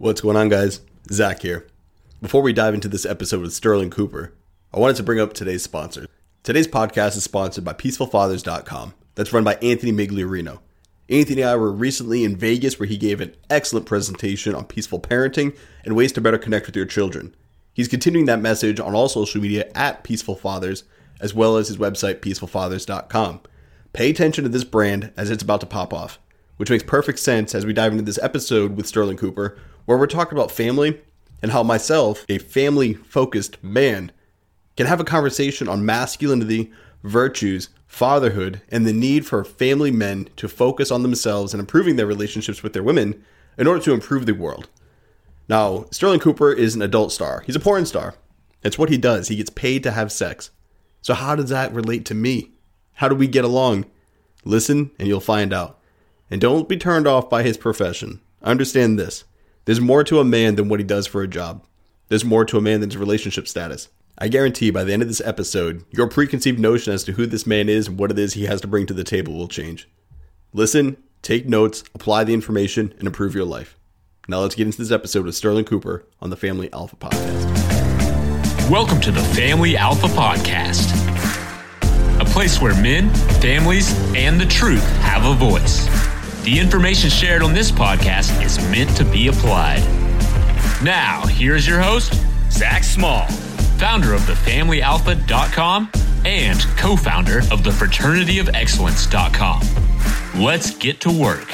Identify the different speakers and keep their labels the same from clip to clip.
Speaker 1: What's going on, guys? Zac here. Before we dive into this episode with Stirling Cooper, I wanted to bring up today's sponsor. Today's podcast is sponsored by PeacefulFathers.com. That's run by Anthony Migliorino. Anthony and I were recently in Vegas where he gave an excellent presentation on peaceful parenting and ways to better connect with your children. He's continuing that message on all social media at Peaceful Fathers, as well as his website, peacefulfathers.com. Pay attention to this brand as it's about to pop off, which makes perfect sense as we dive into this episode with Stirling Cooper, where we're talking about family and how myself, a family focused man, can have a conversation on masculinity, virtues, fatherhood, and the need for family men to focus on themselves and improving their relationships with their women in order to improve the world. Now, Stirling Cooper is an adult star. He's a porn star. It's what he does. He gets paid to have sex. So, how does that relate to me? How do we get along? Listen, and you'll find out. And don't be turned off by his profession. Understand this there's more to a man than what he does for a job, there's more to a man than his relationship status. I guarantee by the end of this episode, your preconceived notion as to who this man is and what it is he has to bring to the table will change. Listen, take notes, apply the information, and improve your life. Now let's get into this episode with Stirling Cooper on the Family Alpha Podcast.
Speaker 2: Welcome to the Family Alpha Podcast, a place where men, families, and the truth have a voice. The information shared on this podcast is meant to be applied. Now, here's your host, Zac Small, founder of thefamilyalpha.com and co founder of the fraternityofexcellence.com. Let's get to work.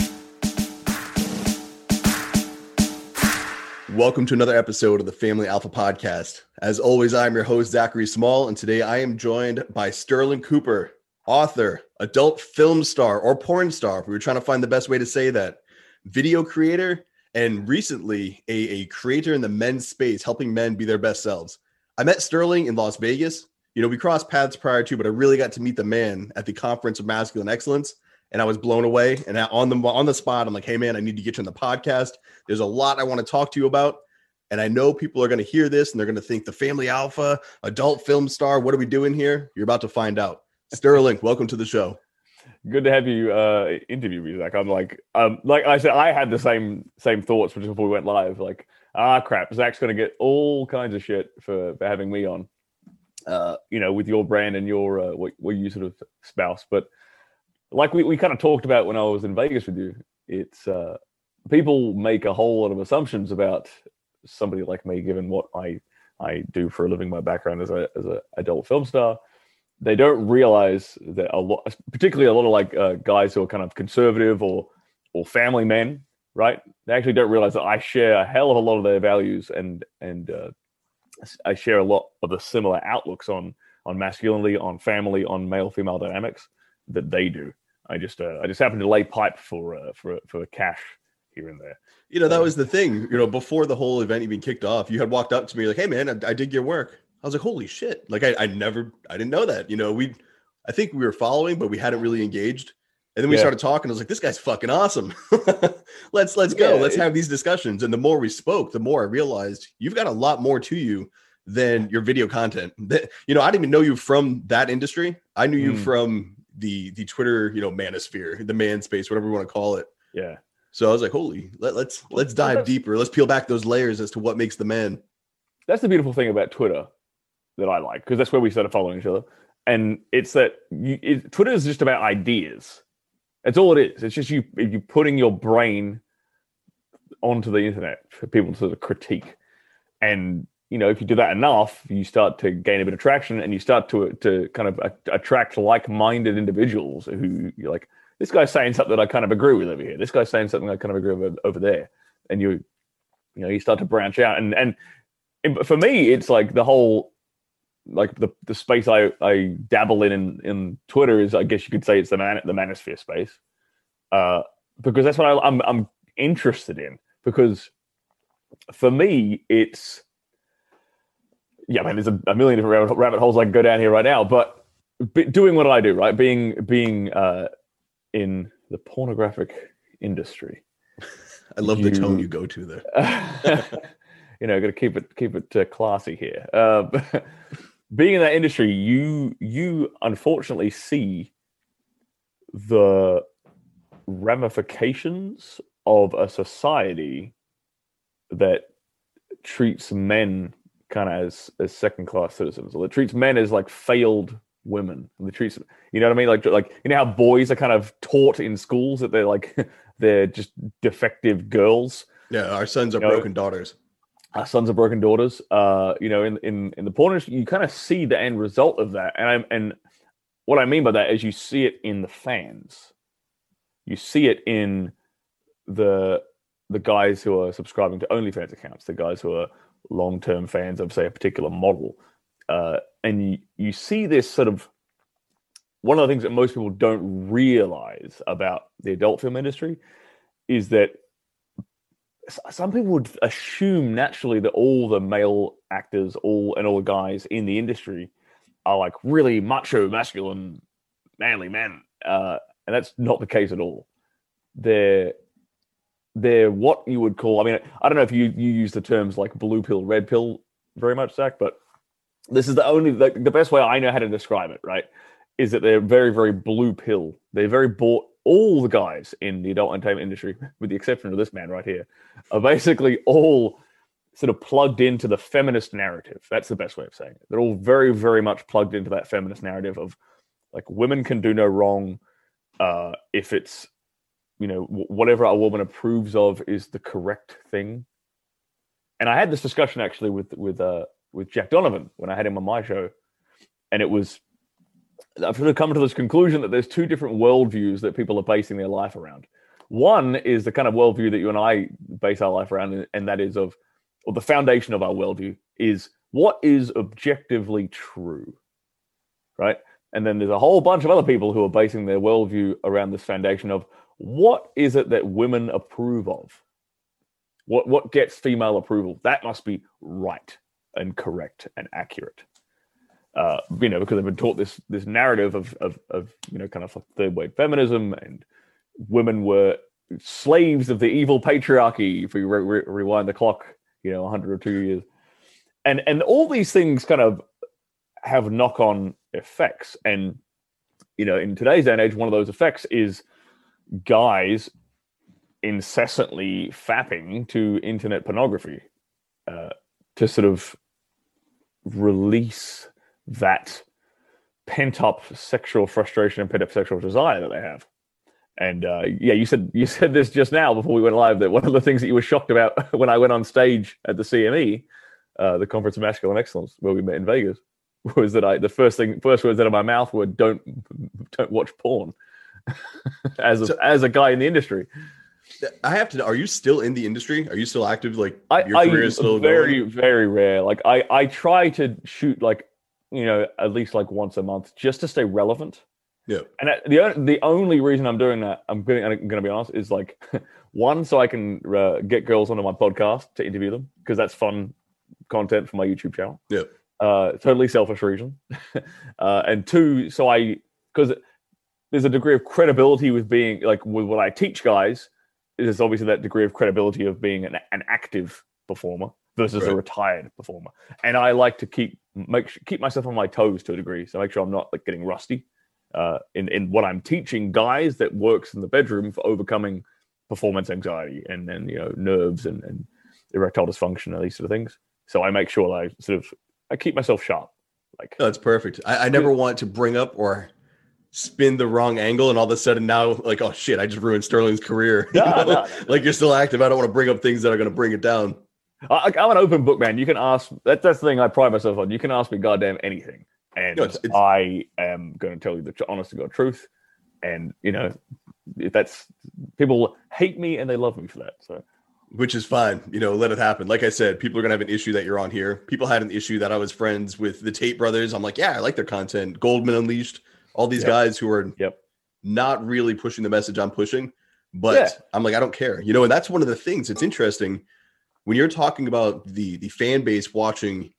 Speaker 1: Welcome to another episode of the Family Alpha Podcast. As always, I'm your host, Zachary Small, and today I am joined by Stirling Cooper, author, adult film star, or porn star. We were trying to find the best way to say that. Video creator, and recently a, a creator in the men's space, helping men be their best selves. I met Stirling in Las Vegas. You know, we crossed paths prior to, but I really got to meet the man at the Conference of Masculine Excellence and I was blown away. And on the on the spot, I'm like, "Hey, man, I need to get you on the podcast. There's a lot I want to talk to you about." And I know people are going to hear this and they're going to think the Family Alpha, adult film star. What are we doing here? You're about to find out. Stirling, welcome to the show.
Speaker 3: Good to have you uh, interview me, Zac. I'm like, um, like I said, I had the same same thoughts just before we went live. Like, ah, crap, Zac's going to get all kinds of shit for, for having me on. Uh, you know, with your brand and your uh, what, what you sort of spouse, but like we, we kind of talked about when I was in Vegas with you, it's uh, people make a whole lot of assumptions about somebody like me, given what I I do for a living, my background as a as an adult film star. They don't realize that a lot, particularly a lot of like uh, guys who are kind of conservative or or family men, right? They actually don't realize that I share a hell of a lot of their values and and uh, I share a lot of the similar outlooks on on masculinity, on family, on male female dynamics that they do. I just uh, I just happen to lay pipe for uh, for for cash here and there.
Speaker 1: You know that was the thing. You know before the whole event even kicked off, you had walked up to me like, "Hey man, I, I did your work." I was like, "Holy shit!" Like I, I never I didn't know that. You know we I think we were following, but we hadn't really engaged. And then we yeah. started talking. I was like, "This guy's fucking awesome. let's let's go. Yeah, let's it, have these discussions." And the more we spoke, the more I realized you've got a lot more to you than your video content. That you know, I didn't even know you from that industry. I knew you mm. from the the Twitter, you know, manosphere, the man space, whatever you want to call it.
Speaker 3: Yeah.
Speaker 1: So I was like, holy, let, let's let's dive deeper. Let's peel back those layers as to what makes the man.
Speaker 3: That's the beautiful thing about Twitter that I like because that's where we started following each other. And it's that you, it, Twitter is just about ideas. That's all it is. It's just you you putting your brain onto the internet for people to sort of critique. And you know, if you do that enough, you start to gain a bit of traction, and you start to to kind of attract like-minded individuals who you're like, this guy's saying something that I kind of agree with over here. This guy's saying something I kind of agree with over there, and you, you know, you start to branch out. And and for me, it's like the whole like the the space I I dabble in in, in Twitter is I guess you could say it's the man the manosphere space, uh, because that's what I, I'm I'm interested in. Because for me, it's yeah, man, there's a, a million different rabbit, rabbit, holes I can go down here right now, but doing what I do, right, being being uh, in the pornographic industry.
Speaker 1: I love you, the tone you go to there.
Speaker 3: you know, got to keep it keep it uh, classy here. Uh, being in that industry, you you unfortunately see the ramifications of a society that treats men kind of as as second class citizens, or that treats men as like failed women. And that treats you know what I mean? Like like you know how boys are kind of taught in schools that they're like they're just defective girls.
Speaker 1: Yeah, our sons are
Speaker 3: You know,
Speaker 1: broken daughters.
Speaker 3: Our sons of broken daughters. Uh, you know, in in in the porn industry, you kind of see the end result of that, and I'm and what I mean by that is you see it in the fans. You see it in the the guys who are subscribing to OnlyFans accounts, the guys who are long term fans of say a particular model, uh, and you, you see this sort of one of the things that most people don't realize about the adult film industry is that some people would assume naturally that all the male actors, all and all the guys in the industry are like really macho, masculine, manly men, uh, and that's not the case at all. They're they're what you would call. I mean, I don't know if you you use the terms like blue pill, red pill very much, Zac, but this is the only the, the best way I know how to describe it. Right, is that they're very very blue pill. They're very bought. All the guys in the adult entertainment industry, with the exception of this man right here, are basically all sort of plugged into the feminist narrative. That's the best way of saying it. They're all very, very much plugged into that feminist narrative of like women can do no wrong uh, if it's you know wh- whatever a woman approves of is the correct thing. And I had this discussion actually with with uh, with Jack Donovan when I had him on my show, and it was I've sort of come to this conclusion that there's two different worldviews that people are basing their life around. One is the kind of worldview that you and I base our life around, and- that is of, or the foundation of our worldview is what is objectively true, right? And then there's a whole bunch of other people who are basing their worldview around this foundation of what is it that women approve of? What what gets female approval? That must be right and correct and accurate uh, you know, because they've been taught this this narrative of of, of you know, kind of like third wave feminism, and women were slaves of the evil patriarchy. If we re- re- rewind the clock, you know, 100 or two years, and and all these things kind of have knock on effects, and you know, in today's day and age, one of those effects is guys incessantly fapping to internet pornography uh, to sort of release that pent up sexual frustration and pent up sexual desire that they have. And uh, yeah, you said you said this just now before we went live that one of the things that you were shocked about when I went on stage at the CME, uh, the Conference of Masculine Excellence, where we met in Vegas, was that I the first thing first words out of my mouth were don't don't watch porn. as a,
Speaker 1: So-
Speaker 3: as a guy in the industry,
Speaker 1: I have to. Are you still in the industry? Are you still active? Like
Speaker 3: I,
Speaker 1: your
Speaker 3: I
Speaker 1: career is still
Speaker 3: very
Speaker 1: going?
Speaker 3: very rare. Like I I try to shoot like you know at least like once a month just to stay relevant.
Speaker 1: Yeah.
Speaker 3: And the the only reason I'm doing that, I'm going I'm going to be honest, is like one so I can uh, get girls onto my podcast to interview them because that's fun content for my YouTube channel.
Speaker 1: Yeah.
Speaker 3: Uh, totally selfish reason, uh, and two so I because there's a degree of credibility with being like with what I teach guys. There's obviously that degree of credibility of being an, an active performer versus a retired performer, and I like to keep make su- keep myself on my toes to a degree, so make sure I'm not like getting rusty uh, in in what I'm teaching guys that works in the bedroom for overcoming performance anxiety and then you know nerves and, and erectile dysfunction and these sort of things. So I make sure I sort of I keep myself sharp. Like
Speaker 1: No, that's perfect. I, I never want to bring up or spin the wrong angle, and all of a sudden now, like, oh shit, I just ruined Stirling's career. You
Speaker 3: No,
Speaker 1: know?
Speaker 3: no.
Speaker 1: Like you're still active. I don't want to bring up things that are going to bring it down.
Speaker 3: I, I'm an open book, man. You can ask. That, that's the thing I pride myself on. You can ask me goddamn anything, and
Speaker 1: No, it's- it's-
Speaker 3: I am going to tell you the tr- honest to god truth. And you know, if that's people hate me and they love me for that. So
Speaker 1: which is fine. You know, let it happen. Like I said, people are gonna have an issue that you're on here. People had an issue that I was friends with the Tate brothers. I'm like, yeah, I like their content. Goldman Unleashed, all these
Speaker 3: Yep.
Speaker 1: guys who are
Speaker 3: Yep.
Speaker 1: not really pushing the message I'm pushing. But
Speaker 3: Yeah.
Speaker 1: I'm like, I don't care. You know, and that's one of the things. It's interesting when you're talking about the the fan base watching.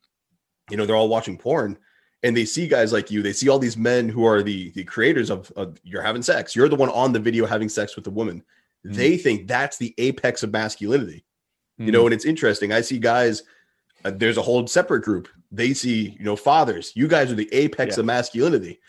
Speaker 1: You know, they're all watching porn. And they see guys like you. They see all these men who are the the creators of, of you're having sex. You're the one on the video having sex with a woman.
Speaker 3: Mhm.
Speaker 1: They think that's the apex of masculinity you know and it's interesting i see guys uh, there's a whole separate group they see you know fathers you guys are the apex
Speaker 3: Yeah.
Speaker 1: of masculinity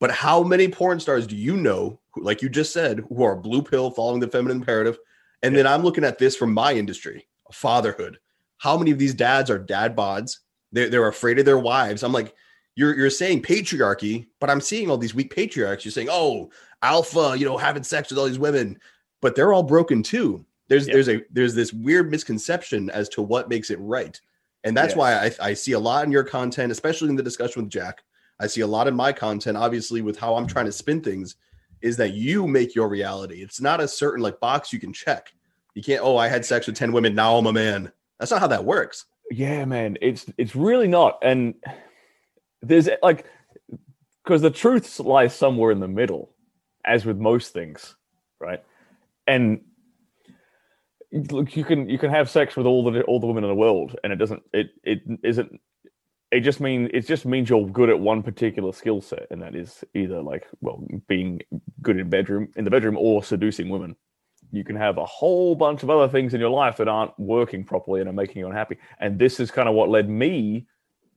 Speaker 1: but how many porn stars do you know who, like you just said who are blue pill following the feminine imperative and then i'm looking at this from my industry fatherhood. How many of these dads are dad bods? They're, they're afraid of their wives. I'm like, you're you're saying patriarchy, but I'm seeing all these weak patriarchs. You're saying, oh, alpha, you know, having sex with all these women, but they're all broken too. There's
Speaker 3: Yeah.
Speaker 1: there's a there's this weird misconception as to what makes it right, and that's why I, I see a lot in your content, especially in the discussion with Jack. I see a lot in my content, obviously, with how I'm trying to spin things, is that you make your reality. It's not a certain like box you can check. You can't. Oh, I had sex with ten women. Now I'm a man. That's not how that works.
Speaker 3: Yeah, man, it's it's really not. And there's like because the truth lies somewhere in the middle, as with most things, right? And look, you can you can have sex with all the all the women in the world, and it doesn't it it isn't. It just mean it just means you're good at one particular skill set, and that is either like well being good in bedroom in the bedroom or seducing women. You can have a whole bunch of other things in your life that aren't working properly and are making you unhappy. And this is kind of what led me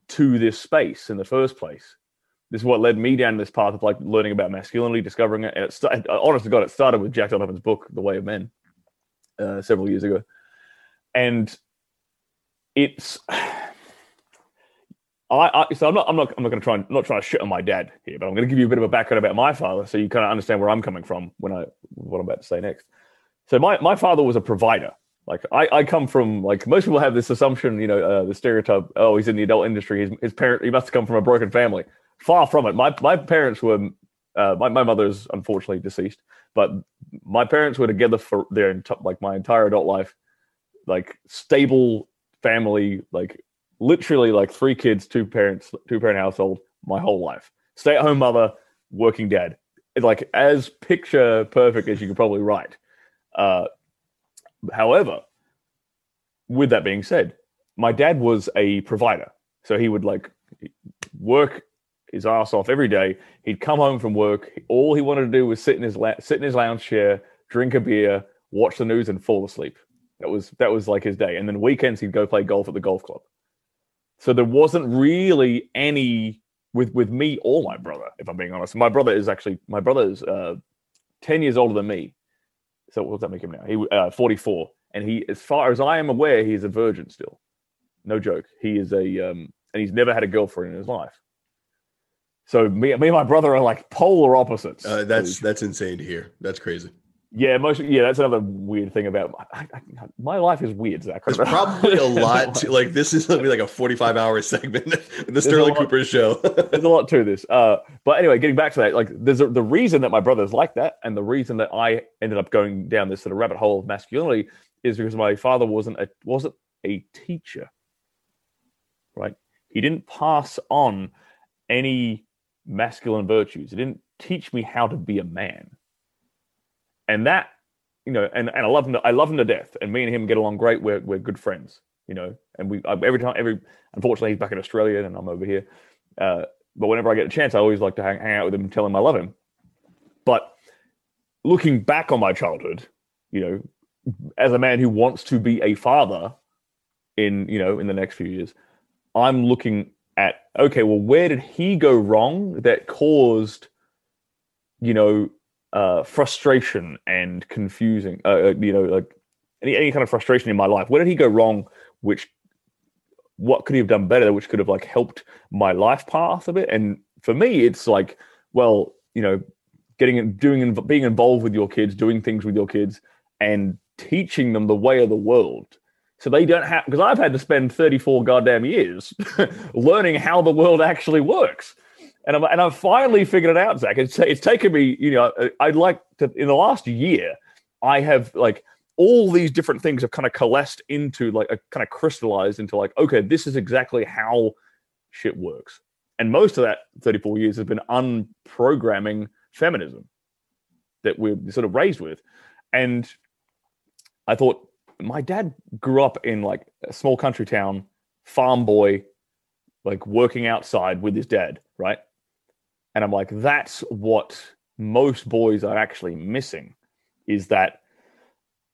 Speaker 3: to this space in the first place. This is what led me down this path of like learning about masculinity, discovering it. And it started, God, it started with Jack Donovan's book, The Way of Men, uh, several years ago. And it's, I, I so I'm not, I'm not, I'm not going to try and not trying to shit on my dad here, but I'm going to give you a bit of a background about my father, so you kind of understand where I'm coming from when I what I'm about to say next. So my my father was a provider. Like I, I come from like most people have this assumption, you know, uh, the stereotype. Oh, he's in the adult industry. His his parent he must have come from a broken family. Far from it. My my parents were. Uh, my my mother's unfortunately deceased, but my parents were together for their like my entire adult life, like stable family, like literally like three kids, two parents, two parent household, my whole life. Stay at home mother, working dad. It's like as picture perfect as you could probably write. Uh, however, with that being said, my dad was a provider, so he would like work his ass off every day. He'd come home from work. All he wanted to do was sit in his la- sit in his lounge chair, drink a beer, watch the news, and fall asleep. That was that was like his day. And then weekends he'd go play golf at the golf club. So there wasn't really any with with me or my brother, if I'm being honest. My brother is actually my brother is uh, ten years older than me. So what does that make him now? He uh, 44, and he, as far as I am aware, he is a virgin still. No joke. He is a um, and he's never had a girlfriend in his life. So me, me and my brother are like polar opposites.
Speaker 1: Uh, that's that's insane to hear. That's crazy.
Speaker 3: Yeah, most yeah. That's another weird thing about I, I, my life is weird, Zac.
Speaker 1: There's probably a lot to like. This is gonna be like a 45 hour segment, the Stirling
Speaker 3: lot.
Speaker 1: Cooper show.
Speaker 3: there's a lot to this. Uh, but anyway, getting back to that, like there's a, the reason that my brother's like that, and the reason that I ended up going down this sort of rabbit hole of masculinity is because my father wasn't a wasn't a teacher, right? He didn't pass on any masculine virtues. He didn't teach me how to be a man, and that you know, and, and I love him. To, I love him to death, and me and him get along great. We're we're good friends, you know. And we every time every unfortunately he's back in Australia and I'm over here. Uh, but whenever I get a chance, I always like to hang, hang out with him and tell him I love him. But looking back on my childhood, you know, as a man who wants to be a father in you know in the next few years, I'm looking at okay, well, where did he go wrong that caused, you know, uh, frustration and confusing, uh, uh, you know, like any any kind of frustration in my life? Where did he go wrong? Which what could he have done better which could have like helped my life path a bit and for me it's like well you know getting doing and being involved with your kids doing things with your kids and teaching them the way of the world so they don't have because i've had to spend 34 goddamn years learning how the world actually works and, I'm, and I've finally figured it out, Zac. It's, it's taken me, you know, I'd like to, in the last year, I have like all these different things have kind of coalesced into like a kind of crystallized into like okay this is exactly how shit works. And most of that 34 years has been unprogramming feminism that we're sort of raised with. And i thought my dad grew up in like a small country town farm boy like working outside with his dad right and i'm like that's what most boys are actually missing is that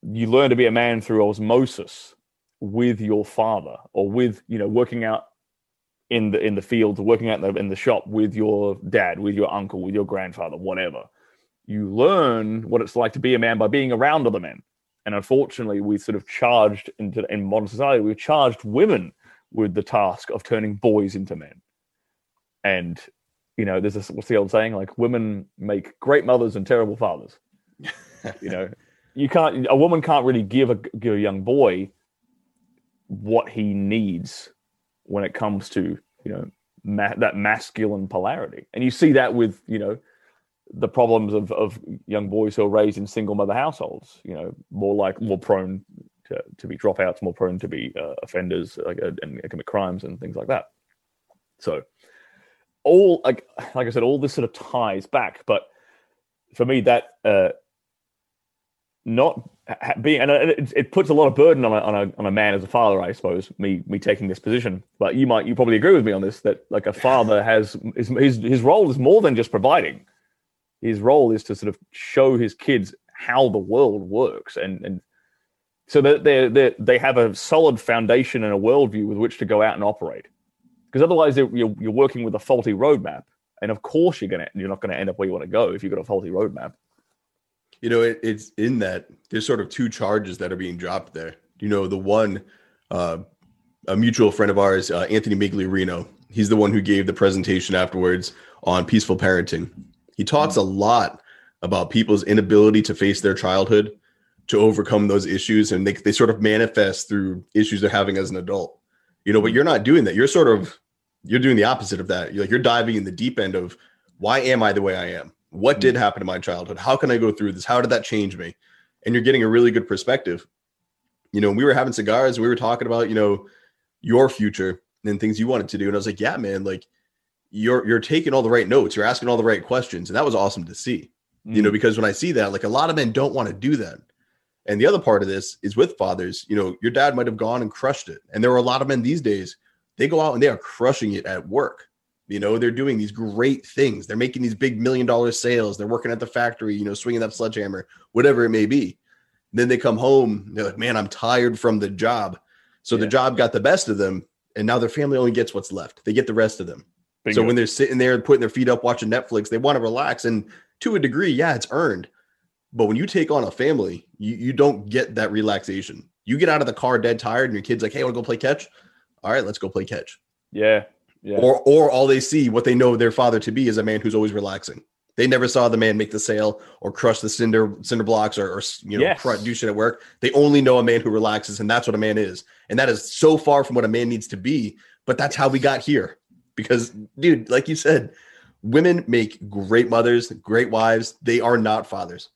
Speaker 3: you learn to be a man through osmosis with your father or with you know working out in the in the fields or working out in the, in the shop with your dad with your uncle with your grandfather whatever you learn what it's like to be a man by being around other men And unfortunately, we sort of charged into in modern society, we've charged women with the task of turning boys into men. And you know, there's this what's the old saying? Like women make great mothers and terrible fathers. you know, you can't a woman can't really give a give a young boy what he needs when it comes to you know ma- that masculine polarity, and you see that with you know the problems of, of young boys who are raised in single mother households. You know, more like more prone to, to be dropouts, more prone to be uh, offenders like uh, and commit crimes and things like that. So, all like like I said, all this sort of ties back. But for me, that uh, not being and it, it, puts a lot of burden on a, on a on a man as a father, I suppose. Me me taking this position, but you might you probably agree with me on this that like a father has his his, his role is more than just providing. His role is to sort of show his kids how the world works and and so that they they they have a solid foundation and a worldview with which to go out and operate. Because otherwise, you're you're working with a faulty roadmap, and of course you're gonna you're not gonna end up where you want to go if you've got a faulty roadmap
Speaker 1: you know, it, it's in that there's sort of two charges that are being dropped there. You know, the one, uh, a mutual friend of ours, uh, Anthony Migliorino, he's the one who gave the presentation afterwards on peaceful parenting. He talks a lot about people's inability to face their childhood, to overcome those issues, and they, they sort of manifest through issues they're having as an adult. You know, but you're not doing that. You're sort of you're doing the opposite of that. You're like you're diving in the deep end of why am I the way I am? What did happen to my childhood? How can I go through this? How did that change me? And you're getting a really good perspective. You know, we were having cigars, we were talking about, you know, your future and things you wanted to do. And I was like, yeah, man, like you're you're taking all the right notes, you're asking all the right questions. And that was awesome to see. Mm. You know, mm. because when I see that, like a lot of men don't want to do that. And the other part of this is with fathers, you know, your dad might have gone and crushed it. And there are a lot of men these days, they go out and they are crushing it at work. You know, they're doing these great things. They're making these big million dollar sales. They're working at the factory, you know, swinging that sledgehammer, whatever it may be. Then they come home, they're like, man, I'm tired from the job. So yeah. the job got the best of them. And now their family only gets what's left. They get the rest of them. Bingo. So when they're sitting there putting their feet up watching Netflix, they want to relax. And to a degree, yeah, it's earned. But when you take on a family, you, you don't get that relaxation. You get out of the car dead tired, and your kid's like, hey, I want to go play catch. All right, let's go play catch.
Speaker 3: Yeah. Yeah.
Speaker 1: Or or all they see, what they know their father to be, is a man who's always relaxing. They never saw the man make the sale or crush the cinder cinder blocks or, or you know yes. do shit at work. They only know a man who relaxes, and that's what a man is. And that is so far from what a man needs to be. But that's how we got here. Because, dude, like you said, women make great mothers, great wives. They are not fathers.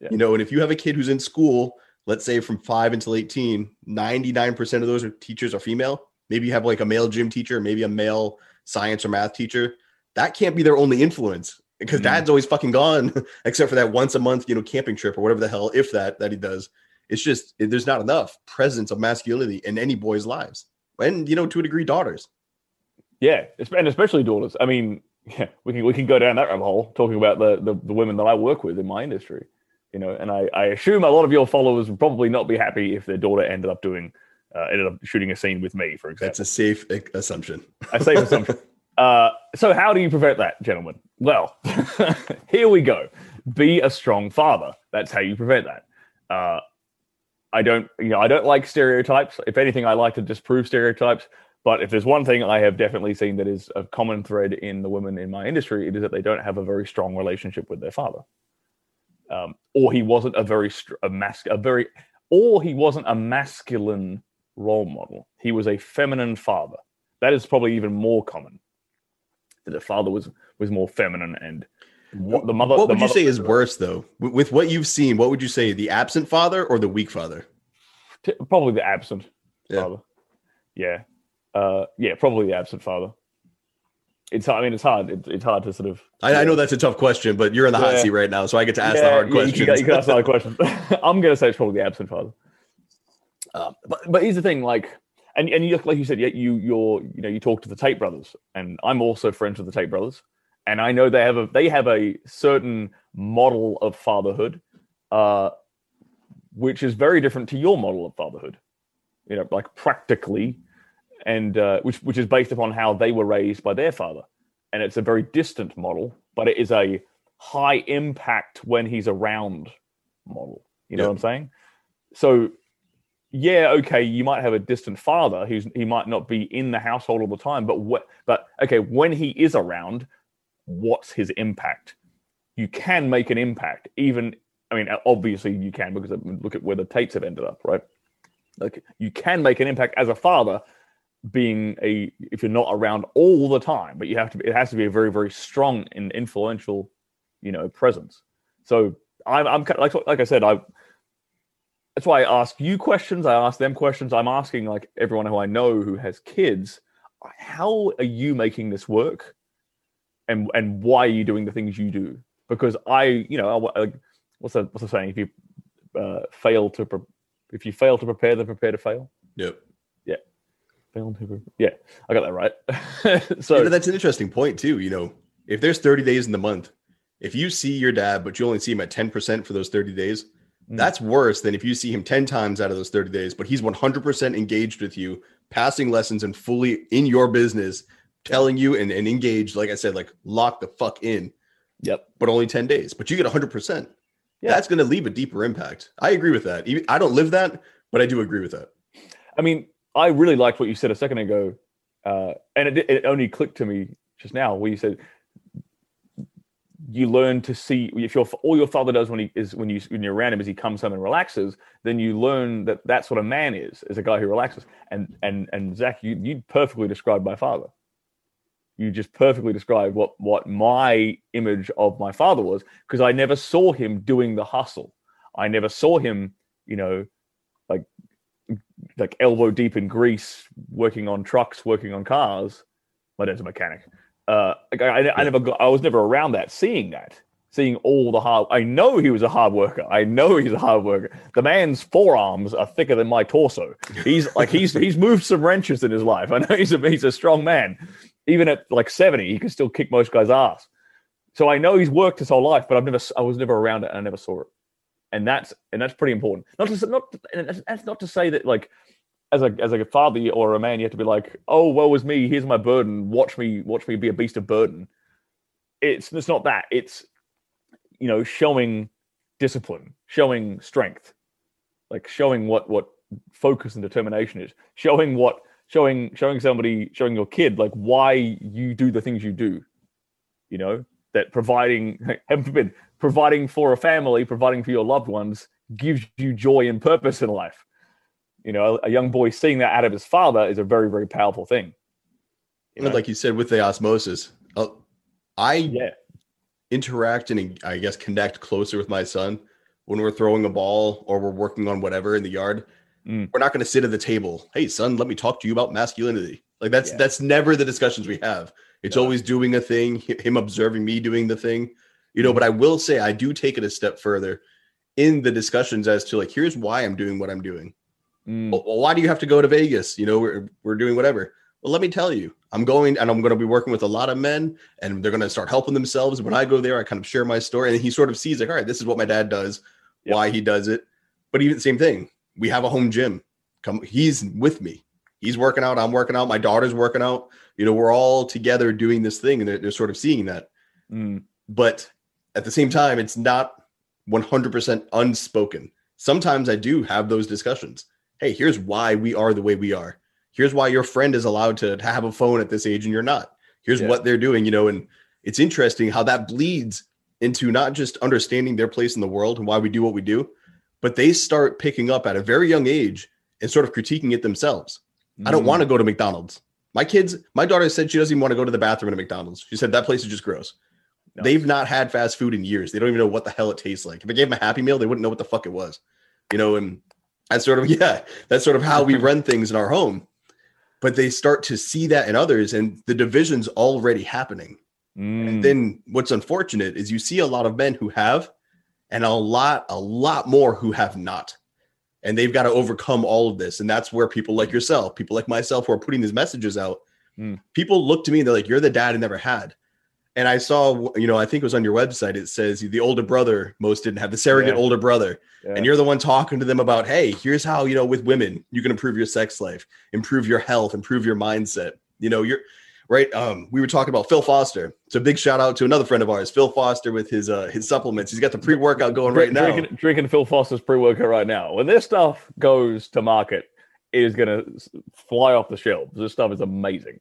Speaker 1: Yeah. You know, and if you have a kid who's in school, let's say from five until 18, 99% of those are, teachers are female. Maybe you have like a male gym teacher, maybe a male science or math teacher. That can't be their only influence because mm. dad's always fucking gone, except for that once a month, you know, camping trip or whatever the hell, if that that he does. It's just there's not enough presence of masculinity in any boys' lives, and you know, to a degree, daughters.
Speaker 3: Yeah, and especially daughters. I mean, yeah, we can we can go down that rabbit hole talking about the, the the women that I work with in my industry. You know, and I, I assume a lot of your followers would probably not be happy if their daughter ended up doing uh, ended up shooting a scene with me, for example.
Speaker 1: That's a safe assumption.
Speaker 3: a safe assumption. Uh, so, how do you prevent that, gentlemen? Well, here we go. Be a strong father. That's how you prevent that. Uh, I don't, you know, I don't like stereotypes. If anything, I like to disprove stereotypes. But if there's one thing I have definitely seen that is a common thread in the women in my industry, it is that they don't have a very strong relationship with their father, um, or he wasn't a very a mas- a very, or he wasn't a masculine role model. He was a feminine father. That is probably even more common. That the father was was more feminine and
Speaker 1: what the mother. What would you say is worse though? With, what you've seen, what would you say? The absent father or the weak father?
Speaker 3: Probably the absent yeah. father. Yeah, uh, yeah, probably the absent father. It's I mean it's hard. It's, it's hard to sort of.
Speaker 1: I, I, know that's a tough question, but you're in the hot seat right now, so I get to ask yeah, the hard questions. You
Speaker 3: can, you can ask the hard questions. I'm going to say it's probably the absent father. Um, but but here's the thing, like, and and you like you said, yeah, you you're you know you talk to the Tate brothers, and I'm also friends with the Tate brothers, and I know they have a they have a certain model of fatherhood, uh, which is very different to your model of fatherhood, you know, like practically, and uh, which which is based upon how they were raised by their father, and it's a very distant model, but it is a high impact when he's around model. You know what I'm saying? so yeah, okay, you might have a distant father who's he might not be in the household all the time, but what but okay, when he is around, what's his impact? You can make an impact, even I mean, obviously you can because look at where the Tates have ended up, right? Like you can make an impact as a father, being a if you're not around all the time, but you have to. Be, it has to be a very very strong and influential, you know, presence. So I'm I'm like like I said I that's why I ask you questions. I ask them questions. I'm asking like everyone who I know who has kids, how are you making this work, and and why are you doing the things you do? Because I, you know, like, what's the what's the saying? If you uh, fail to pre- if you fail to prepare, then prepare to fail.
Speaker 1: Yep.
Speaker 3: Yeah. Fail to pre- yeah, I got that right. so
Speaker 1: you know, that's an interesting point too. You know, if there's 30 days in the month, if you see your dad, but you only see him at 10% for those 30 days. That's worse than if you see him 10 times out of those 30 days, but he's 100% engaged with you, passing lessons and fully in your business, telling you and, and engaged, like I said, like lock the fuck in.
Speaker 3: Yep.
Speaker 1: But only 10 days, but you get 100%. Yeah. That's going to leave a deeper impact. I agree with that. I don't live that, but I do agree with that.
Speaker 3: I mean, I really liked what you said a second ago. Uh, and it, it only clicked to me just now where you said you learn to see if your all your father does when he is when you when you're around him is he comes home and relaxes then you learn that that's what a man is is a guy who relaxes. And and and zac you you perfectly described my father. You just perfectly described what what my image of my father was because i never saw him doing the hustle. I never saw him you know like like elbow deep in grease working on trucks working on cars. My dad's a mechanic uh, I, I, I never got, I was never around that, seeing that, seeing all the hard. I know he was a hard worker. I know he's a hard worker. The man's forearms are thicker than my torso. He's like he's he's moved some wrenches in his life. I know he's a he's a strong man. Even at like seventy, he can still kick most guys' ass. So I know he's worked his whole life, but I've never I was never around it and I never saw it. And that's and that's pretty important. Not to not and that's not to say that like as a as a father or a man, you have to be like, oh, woe is me. Here's my burden. Watch me, watch me be a beast of burden. It's it's not that. It's you know showing discipline, showing strength, like showing what what focus and determination is, showing what showing showing somebody showing your kid like why you do the things you do. You know that providing heaven forbid providing for a family, providing for your loved ones gives you joy and purpose in life you know, a, young boy seeing that out of his father is a very, very powerful thing.
Speaker 1: You know? Like you said with the osmosis, uh, I yeah. interact and I guess connect closer with my son when we're throwing a ball or we're working on whatever in the yard. Mm. We're not going to sit at the table. Hey, son, let me talk to you about masculinity. Like that's yeah. that's never the discussions we have. It's yeah. always doing a thing, him observing me doing the thing, you know. Mm. But I will say I do take it a step further in the discussions as to like here's why I'm doing what I'm doing. Mm. Well, why do you have to go to Vegas? You know, we're, we're doing whatever. Well, let me tell you, I'm going and I'm going to be working with a lot of men and they're going to start helping themselves. When I go there, I kind of share my story and he sort of sees like, all right, this is what my dad does, yep. why he does it. But even the same thing, we have a home gym. Come, he's with me. He's working out. I'm working out. My daughter's working out. You know, we're all together doing this thing and they're, they're sort of seeing that. Mm. But at the same time, it's not 100% unspoken. Sometimes I do have those discussions hey, here's why we are the way we are. Here's why your friend is allowed to, have a phone at this age and you're not. Here's yeah. what they're doing, you know, and it's interesting how that bleeds into not just understanding their place in the world and why we do what we do, but they start picking up at a very young age and sort of critiquing it themselves. Mm. I don't want to go to McDonald's. My kids, my daughter said she doesn't even want to go to the bathroom at McDonald's. She said that place is just gross. No. They've not had fast food in years. They don't even know what the hell it tastes like. If I gave them a Happy Meal, they wouldn't know what the fuck it was. You know, and that's sort of yeah, that's sort of how we run things in our home. But they start to see that in others, and the division's already happening. Mm. And then what's unfortunate is you see a lot of men who have, and a lot, a lot more who have not. And they've got to overcome all of this. And that's where people like yourself, people like myself who are putting these messages out, mm. people look to me and they're like, You're the dad I never had. And I saw, you know, I think it was on your website. It says the older brother most didn't have the surrogate yeah. older brother, yeah. and you're the one talking to them about, hey, here's how you know with women you can improve your sex life, improve your health, improve your mindset. You know, you're right? Um, we were talking about Phil Foster. So big shout out to another friend of ours, Phil Foster, with his uh, his supplements. He's got the pre workout going right now.
Speaker 3: Drinking, drinking Phil Foster's pre workout right now. When this stuff goes to market, it is going to fly off the shelves. This stuff is amazing.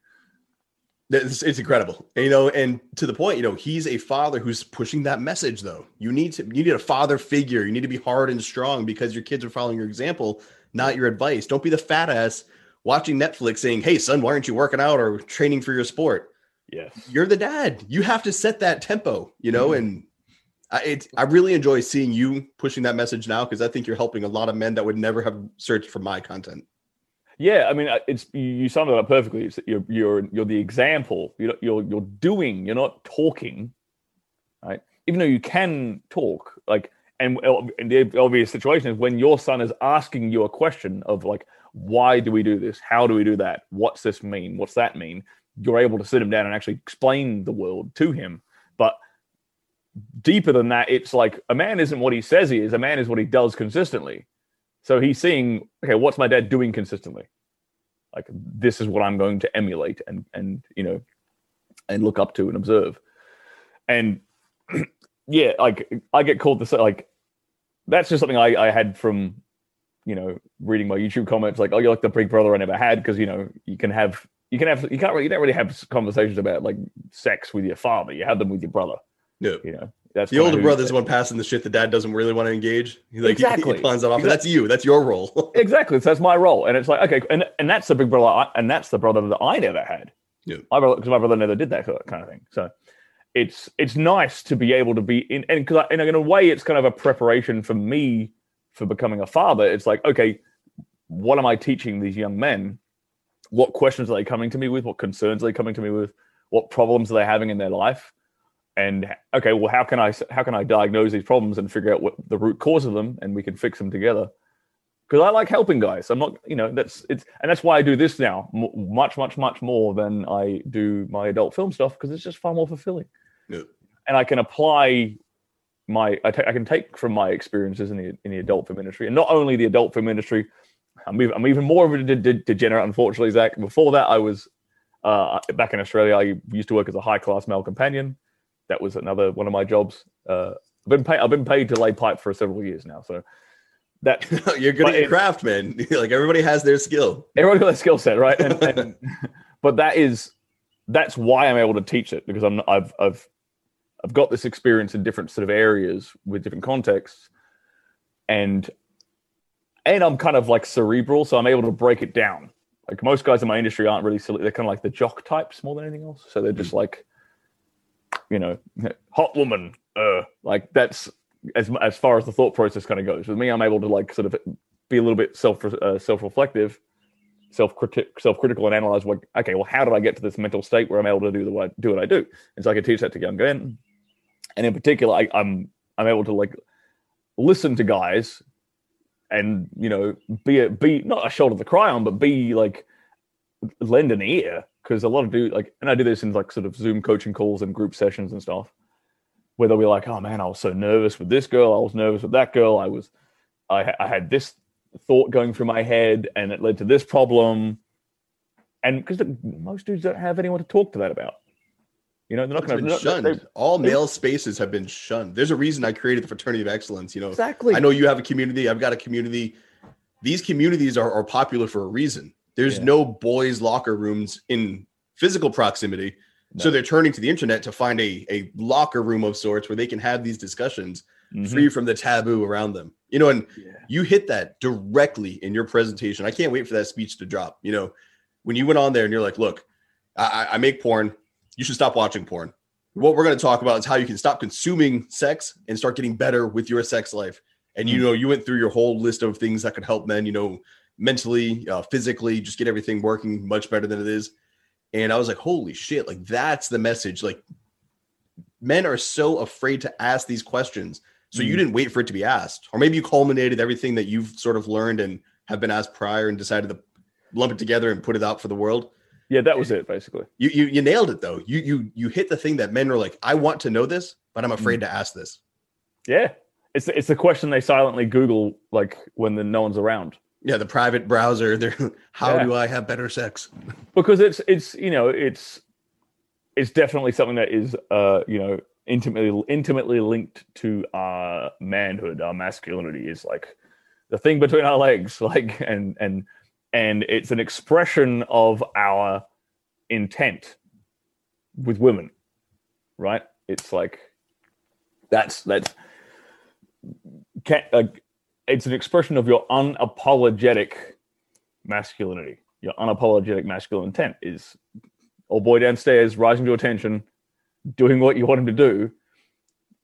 Speaker 1: It's, it's incredible, and, you know, and to the point, you know, he's a father who's pushing that message. Though you need to, you need a father figure. You need to be hard and strong because your kids are following your example, not your advice. Don't be the fat ass watching Netflix saying, "Hey, son, why aren't you working out or training for your sport?"
Speaker 3: Yes,
Speaker 1: you're the dad. You have to set that tempo, you know. Mm-hmm. And I, it, I really enjoy seeing you pushing that message now because I think you're helping a lot of men that would never have searched for my content.
Speaker 3: Yeah, I mean, uh, it's you summed it up perfectly. It's, you're you're you're the example. You're you're you're doing. You're not talking, right? Even though you can talk, like, and, and the obvious situation is when your son is asking you a question of like, why do we do this? How do we do that? What's this mean? What's that mean? You're able to sit him down and actually explain the world to him. But deeper than that, it's like a man isn't what he says he is. A man is what he does consistently. So he's seeing, okay, what's my dad doing consistently? Like this is what I'm going to emulate and and you know and look up to and observe. And yeah, like I get called this like that's just something I, I had from you know reading my YouTube comments like oh you're like the big brother I never had because you know you can have you can have you can't really you don't really have conversations about like sex with your father you have them with your brother
Speaker 1: yeah
Speaker 3: you know that's
Speaker 1: the older brother's the one passing the shit the dad doesn't really want to engage. He like exactly. he, he plans that off. Exactly. That's you. That's your role.
Speaker 3: exactly. So that's my role, and it's like okay, and and that's the big brother, I, and that's the brother that I never had.
Speaker 1: Yeah.
Speaker 3: My brother, because my brother never did that kind of thing. So it's it's nice to be able to be in, and because in a way, it's kind of a preparation for me for becoming a father. It's like okay, what am I teaching these young men? What questions are they coming to me with? What concerns are they coming to me with? What problems are they having in their life? And okay well how can i how can i diagnose these problems and figure out what the root cause of them and we can fix them together? Because i like helping guys. I'm not you know that's it's and that's why i do this now much much much more than i do my adult film stuff because it's just far more fulfilling.
Speaker 1: Yeah.
Speaker 3: and i can apply my I, t- I can take from my experiences in the in the adult film industry. And not only the adult film industry i'm even, I'm even more of a de- de- degenerate unfortunately zac. Before that i was uh, back in australia i used to work as a high class male companion that was another one of my jobs. Uh, I've been paid. I've been paid to lay pipe for several years now. So that
Speaker 1: you're good at your craft, man. like everybody has their skill.
Speaker 3: Everybody got their skill set, right? And, and, but that is that's why I'm able to teach it because I'm I've I've I've got this experience in different sort of areas with different contexts, and and I'm kind of like cerebral, so I'm able to break it down. Like most guys in my industry aren't really silly; they're kind of like the jock types more than anything else. So they're just like you know, hot woman. Uh, like that's as as far as the thought process kind of goes. With me, I'm able to like sort of be a little bit self uh, self reflective, self self critical, and analyze what. Okay, well, how did I get to this mental state where I'm able to do the what do what I do? And so I can teach that to young men, and in particular, I, I'm I'm able to like listen to guys, and you know, be a be not a shoulder to cry on, but be like lend an ear because a lot of dude like, and I do this in like sort of Zoom coaching calls and group sessions and stuff, where they'll be like, "Oh man, I was so nervous with this girl. I was nervous with that girl. I was, I, I had this thought going through my head, and it led to this problem." And because most dudes don't have anyone to talk to that about, you know, they're not going to
Speaker 1: shunned. All male spaces have been shunned. There's a reason I created the fraternity of excellence. You know,
Speaker 3: exactly.
Speaker 1: I know you have a community. I've got a community. These communities are, are popular for a reason there's yeah. no boys' locker rooms in physical proximity. No. So they're turning to the internet to find a, a locker room of sorts where they can have these discussions mm-hmm. free from the taboo around them. You know, and yeah. you hit that directly in your presentation. I can't wait for that speech to drop. You know, when you went on there and you're like, look, I, I make porn. You should stop watching porn. What we're going to talk about is how you can stop consuming sex and start getting better with your sex life. And you mm. know, you went through your whole list of things that could help men, you know, mentally, uh, physically, just get everything working much better than it is. And I was like, holy shit, like that's the message. Like men are so afraid to ask these questions. So mm. you didn't wait for it to be asked, or maybe you culminated everything that you've sort of learned and have been asked prior and decided to lump it together and put it out for the world.
Speaker 3: Yeah, that was it basically.
Speaker 1: You you you nailed it though. You you you hit the thing that men are like, I want to know this, but I'm afraid mm. to ask this.
Speaker 3: Yeah. It's it's the question they silently Google like when the no one's around.
Speaker 1: Yeah, the private browser. There, how yeah. do I have better sex?
Speaker 3: Because it's it's you know it's it's definitely something that is uh you know intimately intimately linked to our manhood our masculinity is like the thing between our legs like and and and it's an expression of our intent with women right it's like that's that's can, uh, it's an expression of your unapologetic masculinity. Your unapologetic masculine intent is old boy downstairs rising to attention doing what you want him to do.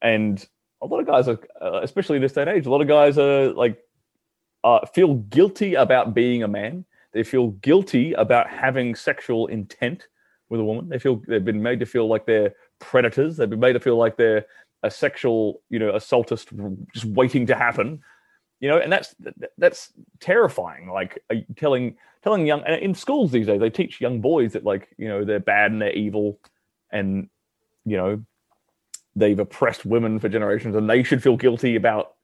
Speaker 3: And a lot of guys are uh, especially in this day and age a lot of guys are like uh, feel guilty about being a man. They feel guilty about having sexual intent with a woman. They feel they've been made to feel like they're predators. They've been made to feel like they're a sexual you know assaultist just waiting to happen you know and that's that's terrifying like uh, telling telling young in schools these days they teach young boys that like you know they're bad and they're evil and you know they've oppressed women for generations and they should feel guilty about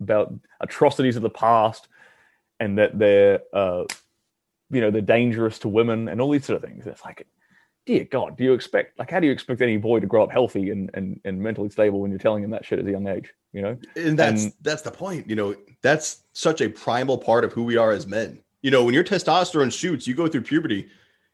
Speaker 3: about atrocities of the past and that they're uh you know they're dangerous to women and all these sort of things. It's like dear god do you expect like how do you expect any boy to grow up healthy and and, and mentally stable when you're telling him that shit at a young age you know?
Speaker 1: And that's and, that's the point you know that's such a primal part of who we are as men. You know when your testosterone shoots you go through puberty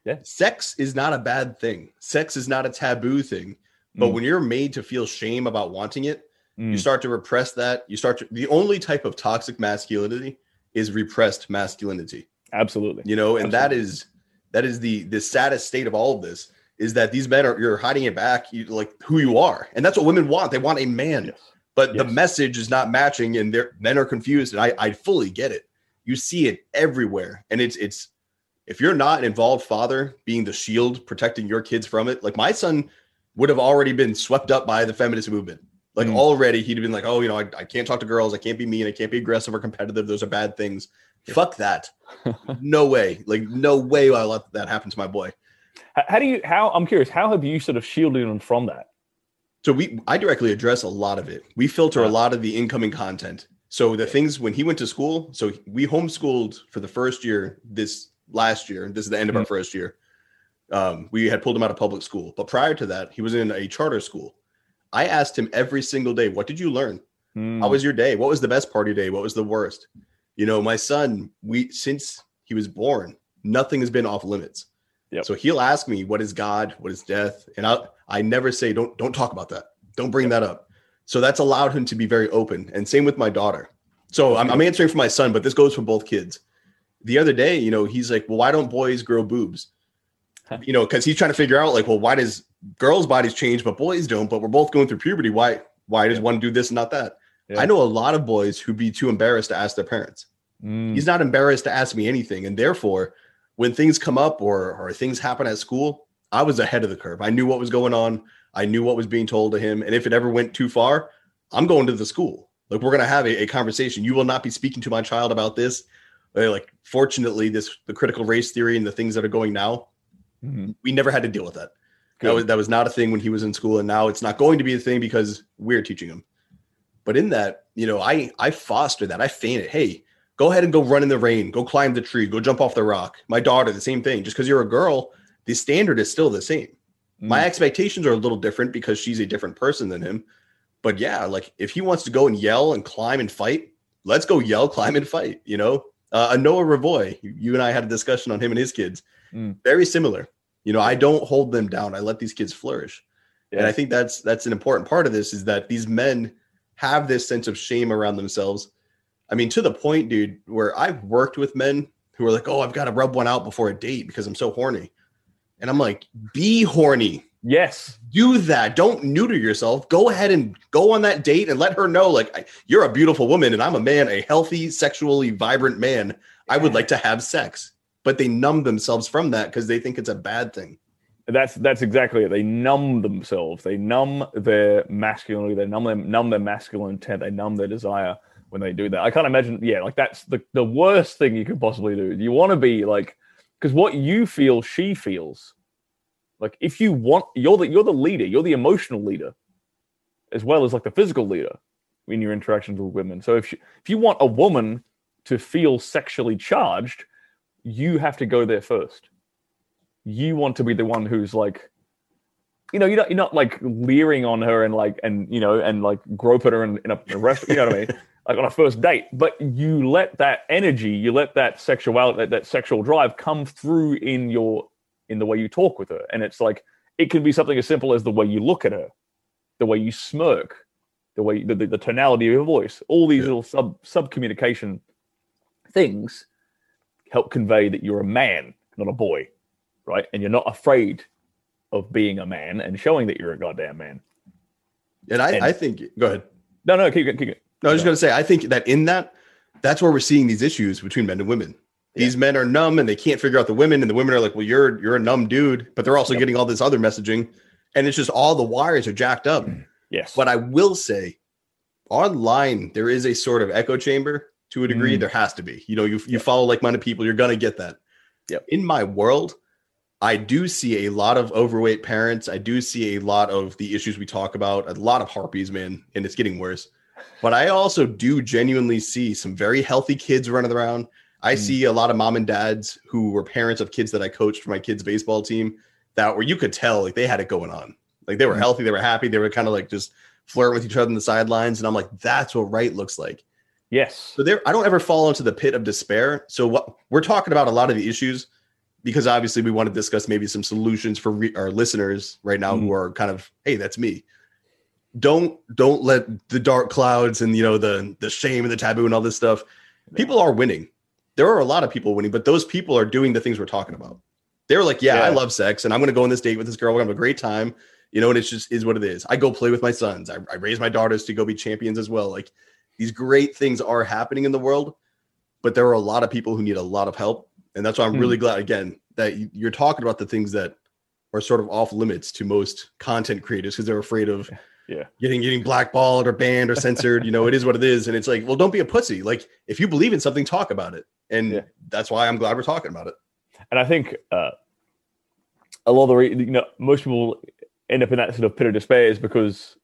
Speaker 3: yeah.
Speaker 1: sex is not a bad thing. Sex is not a taboo thing. But mm. when you're made to feel shame about wanting it mm. you start to repress that. You start to the only type of toxic masculinity is repressed masculinity.
Speaker 3: Absolutely.
Speaker 1: You know and absolutely. that is that is the the saddest state of all of this is that these men are you're hiding it back you like who you are. And that's what women want. They want a man. Yes. but yes. the message is not matching and their men are confused. And I, I fully get it. You see it everywhere. And it's it's if you're not an involved father being the shield protecting your kids from it like my son would have already been swept up by the feminist movement. Like mm. already he'd have been like oh you know I, I can't talk to girls. I can't be mean. I can't be aggressive or competitive. Those are bad things Fuck that. no way. Like no way I let that happen to my boy.
Speaker 3: How do you how I'm curious, how have you sort of shielded him from that?
Speaker 1: So we I directly address a lot of it. We filter a lot of the incoming content. So the things when he went to school, so we homeschooled for the first year this last year. This is the end of mm-hmm. our first year. Um, we had pulled him out of public school, but prior to that, he was in a charter school. I asked him every single day, "What did you learn? Mm. How was your day? What was the best party day? What was the worst?" You know, my son, we since he was born, nothing has been off limits. Yep. So he'll ask me, "What is God? What is death?" And I I never say, "Don't don't talk about that. Don't bring yep. that up." So that's allowed him to be very open. And same with my daughter. So I'm, I'm answering for my son, but this goes for both kids. The other day, you know, he's like, "Well, why don't boys grow boobs?" You know, because he's trying to figure out like, well, why does girls' bodies change but boys don't? But we're both going through puberty. Why why does one do this and not that? Yeah. I know a lot of boys who'd be too embarrassed to ask their parents. Mm. He's not embarrassed to ask me anything. And therefore, when things come up or, or things happen at school, I was ahead of the curve. I knew what was going on. I knew what was being told to him. And if it ever went too far, I'm going to the school. Like we're gonna have a, a conversation. You will not be speaking to my child about this. Uh, like, fortunately, this the critical race theory and the things that are going now, mm-hmm. we never had to deal with that. That was that was not a thing when he was in school, and now it's not going to be a thing because we're teaching him. But in that, you know, I I foster that. I feign it. Hey, go ahead and go run in the rain, go climb the tree, go jump off the rock. My daughter, the same thing. Just because you're a girl, the standard is still the same. Mm. My expectations are a little different because she's a different person than him. But yeah, like if he wants to go and yell and climb and fight, let's go yell, climb and fight. You know, uh, Noah Revoy, you and I had a discussion on him and his kids. Mm. Very similar. You know, I don't hold them down. I let these kids flourish. Yeah. And I think that's that's an important part of this is that these men have this sense of shame around themselves. I mean, to the point, dude, where I've worked with men who are like, "Oh, I've got to rub one out before a date because I'm so horny," and I'm like, "Be horny."
Speaker 3: Yes,
Speaker 1: do that. Don't neuter yourself. Go ahead and go on that date and let her know, like, you're a beautiful woman and I'm a man, a healthy, sexually vibrant man. I would like to have sex, but they numb themselves from that because they think it's a bad thing.
Speaker 3: That's that's exactly it. They numb themselves. They numb their masculinity. They numb them, numb their masculine intent. They numb their desire when they do that. I can't imagine. Yeah, like that's the the worst thing you could possibly do. You want to be like because what you feel, she feels. Like if you want, you're the you're the leader. You're the emotional leader, as well as like the physical leader in your interactions with women. So if she, if you want a woman to feel sexually charged, you have to go there first you want to be the one who's like you know, you're not, you're not like leering on her and like, and, you know, and like grope at her in, in a, a restaurant, you know what I mean? Like on a first date, but you let that energy, you let that sexuality, that, that sexual drive come through in your, in the way you talk with her. And it's like, it can be something as simple as the way you look at her, the way you smirk, the way, the, the, the tonality of your voice, all these
Speaker 1: Yeah.
Speaker 3: little sub, sub communication things help convey that you're a man, not a boy, right? And you're not afraid of being a man and showing that you're a goddamn man.
Speaker 1: And I,
Speaker 3: And-
Speaker 1: I think, go ahead.
Speaker 3: No, no, keep, keep, keep
Speaker 1: No, I was just going to say, I think that in that, that's where we're seeing these issues between men and women. These men are numb and they can't figure out the women, and the women are like, "Well, you're you're a numb dude," but they're also
Speaker 3: Yep.
Speaker 1: getting all this other messaging, and it's just all the wires are jacked up.
Speaker 3: Yes.
Speaker 1: But I will say, online there is a sort of echo chamber to a degree.
Speaker 3: Mm.
Speaker 1: There has to be. You know, you you
Speaker 3: Yep.
Speaker 1: follow like-minded people, you're gonna get that.
Speaker 3: Yep.
Speaker 1: In my world, I do see a lot of overweight parents. I do see a lot of the issues we talk about. A lot of harpies, man, and it's getting worse. But I also do genuinely see some very healthy kids running around. I
Speaker 3: Mm.
Speaker 1: see a lot of mom and dads who were parents of kids that I coached for my kids' baseball team that where you could tell like they had it going on. Like they were
Speaker 3: Mm.
Speaker 1: healthy, they were happy, they were kind of like just flirting with each other on the sidelines. And I'm like, that's what right looks like.
Speaker 3: yes.
Speaker 1: So there, I don't ever fall into the pit of despair. So what we're talking about a lot of the issues because obviously we want to discuss maybe some solutions for re- our listeners right now who mm-hmm. are kind of, hey, that's me. Don't don't let the dark clouds and you know the the shame and the taboo and all this stuff. People are winning. There are a lot of people winning, but those people are doing the things we're talking about. They're like, yeah, I love sex, and I'm going to go on this date with this girl. We're going to have a great time, you know. And it's just is what it is. I go play with my sons. I, I raise my daughters to go be champions as well. Like these great things are happening in the world, but there are a lot of people who need a lot of help, and that's why I'm
Speaker 3: Hmm.
Speaker 1: really glad again that you- you're talking about the things that are sort of off limits to most content creators because they're afraid of
Speaker 3: Yeah.
Speaker 1: getting getting blackballed or banned or censored. you know, it is what it is, and it's like, well, don't be a pussy. Like if you believe in something, talk about it, and
Speaker 3: Yeah.
Speaker 1: that's why I'm glad we're talking about it.
Speaker 3: And I think uh, a lot of the, re- you know, most people end up in that sort of pit of despair is because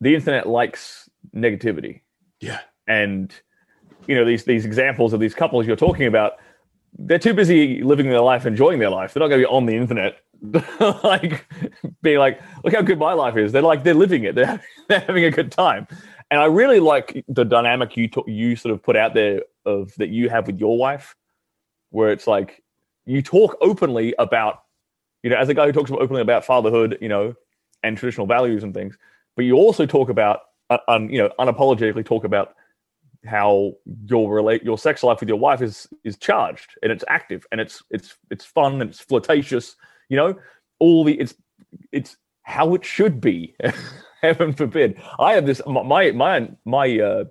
Speaker 3: the internet likes negativity.
Speaker 1: Yeah,
Speaker 3: and you know these these examples of these couples you're talking about they're too busy living their life enjoying their life. They're not going to be on the internet like being like look how good my life is. They're like they're living it. They're, they're having a good time. And i really like the dynamic you talk, you sort of put out there of that you have with your wife where it's like you talk openly about you know as a guy who talks openly about fatherhood you know and traditional values and things but you also talk about uh, un, you know unapologetically talk about how your relate your sex life with your wife is is charged and it's active and it's it's it's fun and it's flirtatious you know? All the it's it's how it should be heaven forbid. I have this my my my uh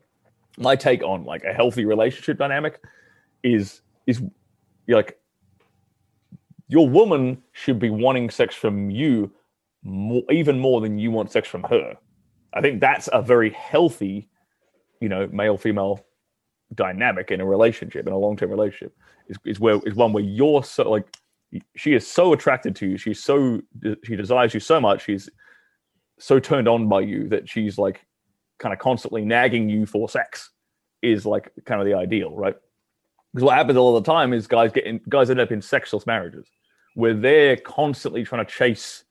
Speaker 3: my take on like a healthy relationship dynamic is is like your woman should be wanting sex from you more, even more than you want sex from her. I think that's a very healthy you know male female dynamic in a relationship in a long-term relationship is, is where is one where you're so like she is so attracted to you. She's so she desires you so much. She's so turned on by you that she's like kind of constantly nagging you for sex is like kind of the ideal right? Because what happens all the time is guys get in, guys end up in sexless marriages where they're constantly trying to chase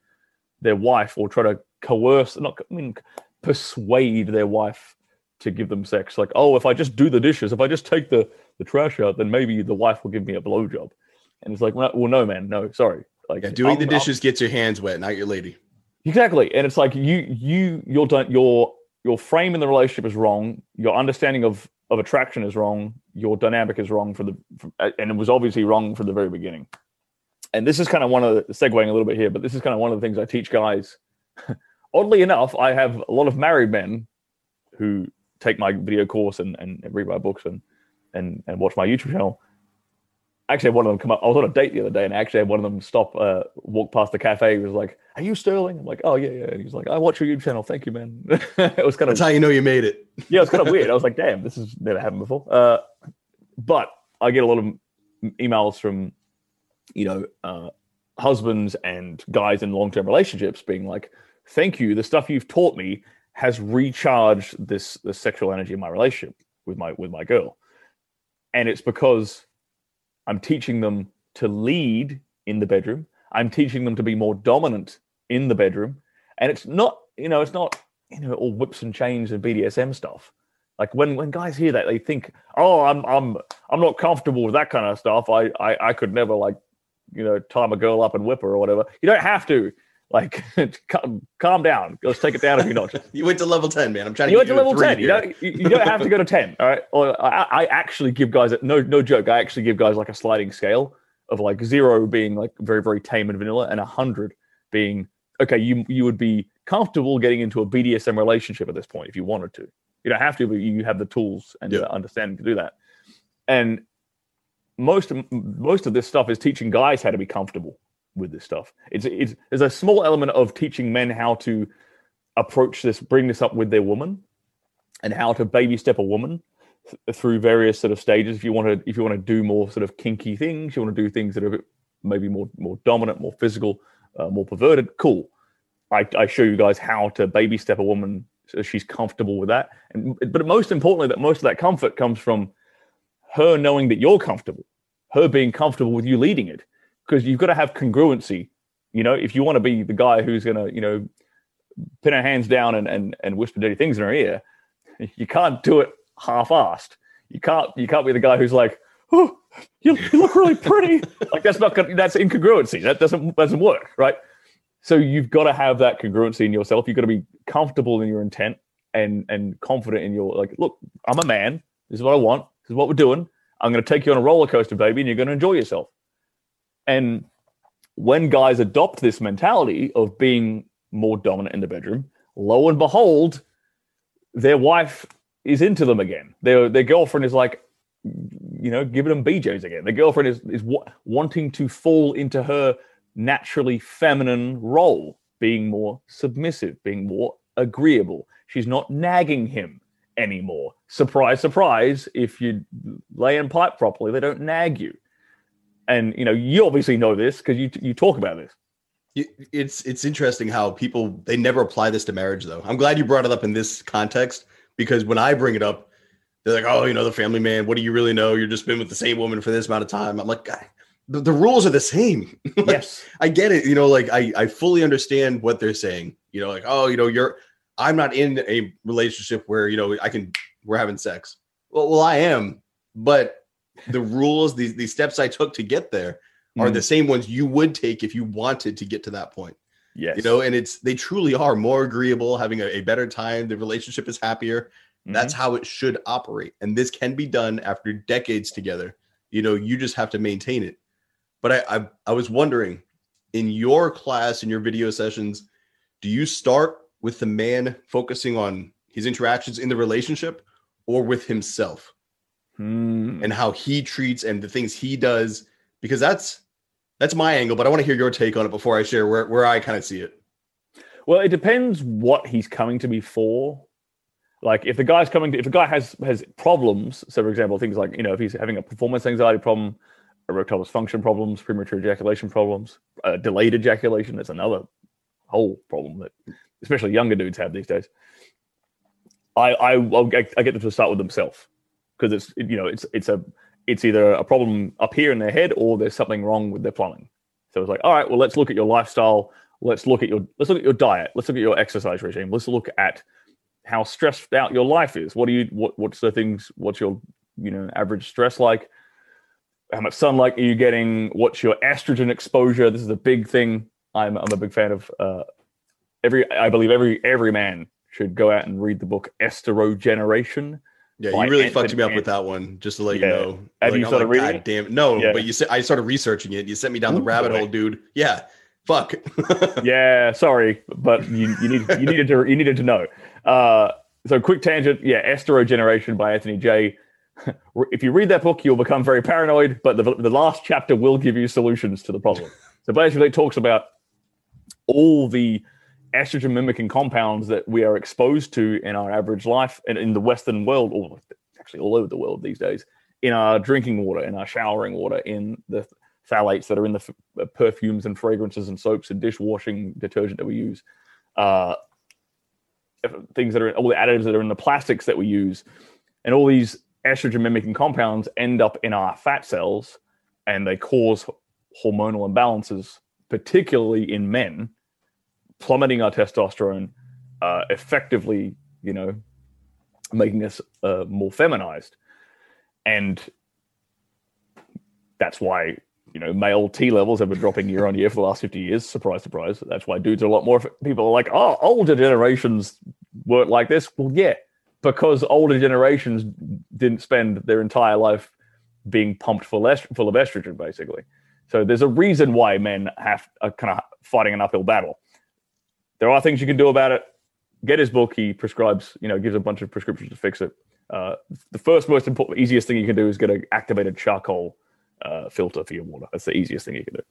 Speaker 3: their wife or try to coerce not i mean persuade their wife to give them sex. Like, oh, if I just do the dishes, if I just take the, the trash out, then maybe the wife will give me a blowjob. And it's like, well, no, man, no, sorry. Like
Speaker 1: yeah. Doing the
Speaker 3: I'm-
Speaker 1: dishes gets your hands wet, not your lady.
Speaker 3: Exactly. And it's like you you your don't your your frame in the relationship is wrong. Your understanding of of attraction is wrong. Your dynamic is wrong for the from, and it was obviously wrong from the very beginning. And this is kind of one of the segueing a little bit here, but this is kind of one of the things I teach guys. Oddly enough, I have a lot of married men who take my video course and, and read my books and, and and watch my YouTube channel. Actually, had one of them come up. I was on a date the other day, and I actually had one of them stop, uh, walk past the cafe. He was like, "Are you Stirling?" I'm like, "Oh yeah, yeah." And he's like, "I watch your YouTube channel. Thank you, man." it was kind of
Speaker 1: That's how you know you made it.
Speaker 3: yeah, it was kind of weird. I was like, "Damn, this has never happened before." Uh, but I get a lot of emails from, you know, uh, husbands and guys in long-term relationships being like, "Thank you. The stuff you've taught me has recharged this the sexual energy in my relationship with my with my girl," and it's because I'm teaching them to lead in the bedroom. I'm teaching them to be more dominant in the bedroom, and it's not you know it's not you know all whips and chains and BDSM stuff. Like when when guys hear that, they think, "Oh, I'm I'm I'm not comfortable with that kind of stuff. I I, I could never like you know tie my girl up and whip her or whatever." You don't have to. Like, calm, calm down. Let's take it down a few notches.
Speaker 1: you went to level ten, man. I'm trying to.
Speaker 3: You
Speaker 1: get
Speaker 3: went to level
Speaker 1: three
Speaker 3: ten. You don't. You, you don't have to go to ten. All right. Or I, I actually give guys no no joke. I actually give guys like a sliding scale of like zero being like very very tame and vanilla, and a hundred being okay. You you would be comfortable getting into a BDSM relationship at this point if you wanted to. You don't have to, but you have the tools and
Speaker 1: Yeah.
Speaker 3: the understanding to do that. And most of, most of this stuff is teaching guys how to be comfortable with this stuff. It's it's there's a small element of teaching men how to approach this, bring this up with their woman, and how to baby step a woman th- through various sort of stages. If you want to, if you want to do more sort of kinky things, you want to do things that are maybe more more dominant, more physical, uh, more perverted. Cool. I, I show you guys how to baby step a woman so she's comfortable with that. And but most importantly, that most of that comfort comes from her knowing that you're comfortable, her being comfortable with you leading it, because you've got to have congruency. You know, if you want to be the guy who's going to, you know, pin her hands down and, and and whisper dirty things in her ear, you can't do it half-assed. You can't you can't be the guy who's like, oh, you, you look really pretty. like that's not that's incongruency. That doesn't doesn't work, right? So you've got to have that congruency in yourself. You've got to be comfortable in your intent and and confident in your like. Look, I'm a man. This is what I want. This is what we're doing. I'm going to take you on a roller coaster, baby, and you're going to enjoy yourself. And when guys adopt this mentality of being more dominant in the bedroom, lo and behold, their wife is into them again. Their their girlfriend is like, you know, giving them BJ's again. Their girlfriend is is wa- wanting to fall into her naturally feminine role, being more submissive, being more agreeable. She's not nagging him anymore. Surprise, surprise! If you lay and pipe properly, they don't nag you. And you know, you obviously know this because you you talk about this.
Speaker 1: It's it's interesting how people they never apply this to marriage though. I'm glad you brought it up in this context because when I bring it up, they're like, "Oh, you know, the family man. What do you really know? You're just been with the same woman for this amount of time." I'm like, "Guy, the, the rules are the same." Like,
Speaker 3: Yes.
Speaker 1: I get it. You know, like I I fully understand what they're saying. You know, like, "Oh, you know, you're I'm not in a relationship where you know I can we're having sex." Well, well, I am, but the rules, these these steps I took to get there are
Speaker 3: Mm.
Speaker 1: the same ones you would take if you wanted to get to that point
Speaker 3: Yes.
Speaker 1: you know and it's they truly are more agreeable having a, a better time the relationship is happier
Speaker 3: Mhm.
Speaker 1: that's how it should operate and this can be done after decades together you know you just have to maintain it but i i, I was wondering in your class in your video sessions do you start with the man focusing on his interactions in the relationship or with himself
Speaker 3: Mm.
Speaker 1: and how he treats and the things he does because that's that's my angle but i want to hear your take on it before i share where, where i kind of see it
Speaker 3: Well, it depends what he's coming to me for. Like if the guy's coming to, if the guy has has problems, so for example, things like you know if he's having a performance anxiety problem, erectile dysfunction problems, premature ejaculation problems, uh, delayed ejaculation. That's another whole problem that especially younger dudes have these days. I I I'll get, I get them to start with themselves because it's you know it's it's a it's either a problem up here in their head or there's something wrong with their plumbing. So it's like, all right, well, let's look at your lifestyle. Let's look at your let's look at your diet. Let's look at your exercise regime. Let's look at how stressed out your life is. What do you what what's the things? What's your you know average stress like? How much sunlight are you getting? What's your estrogen exposure? This is a big thing. I'm I'm a big fan of. Uh, every I believe every every man should go out and read the book Estrogeneration.
Speaker 1: Yeah you really
Speaker 3: Anthony
Speaker 1: fucked me up with that one just to let
Speaker 3: Yeah.
Speaker 1: you know
Speaker 3: Have you
Speaker 1: I'm
Speaker 3: started reading
Speaker 1: God
Speaker 3: it?
Speaker 1: no
Speaker 3: Yeah.
Speaker 1: but you said i started researching it you sent me down the
Speaker 3: Ooh,
Speaker 1: rabbit
Speaker 3: boy.
Speaker 1: hole dude yeah fuck
Speaker 3: yeah, sorry, but you, you need you needed to you needed to know. Uh, so quick tangent, yeah, Estrogeneration by Anthony J. If you read that book, you'll become very paranoid, but the, the last chapter will give you solutions to the problem. So basically, it talks about all the estrogen mimicking compounds that we are exposed to in our average life and in the Western world, or actually all over the world these days, in our drinking water, in our showering water, in the phthalates that are in the f- uh, perfumes and fragrances and soaps and dishwashing detergent that we use, uh, things that are all the additives that are in the plastics that we use, and all these estrogen mimicking compounds end up in our fat cells and they cause hormonal imbalances, particularly in men. Plummeting our testosterone, uh, effectively, you know, making us uh, more feminized, and that's why you know male T levels have been dropping year on year for the last fifty years. Surprise, surprise. That's why dudes are a lot more. People are like, oh, older generations weren't like this. Well, yeah, because older generations didn't spend their entire life being pumped full, est- full of estrogen, basically. So there's a reason why men have are kind of fighting an uphill battle. There are things you can do about it. Get his book. He prescribes, you know, gives a bunch of prescriptions to fix it. Uh, the first, most important, easiest thing you can do is get an activated charcoal uh, filter for your water. That's the easiest thing you can do.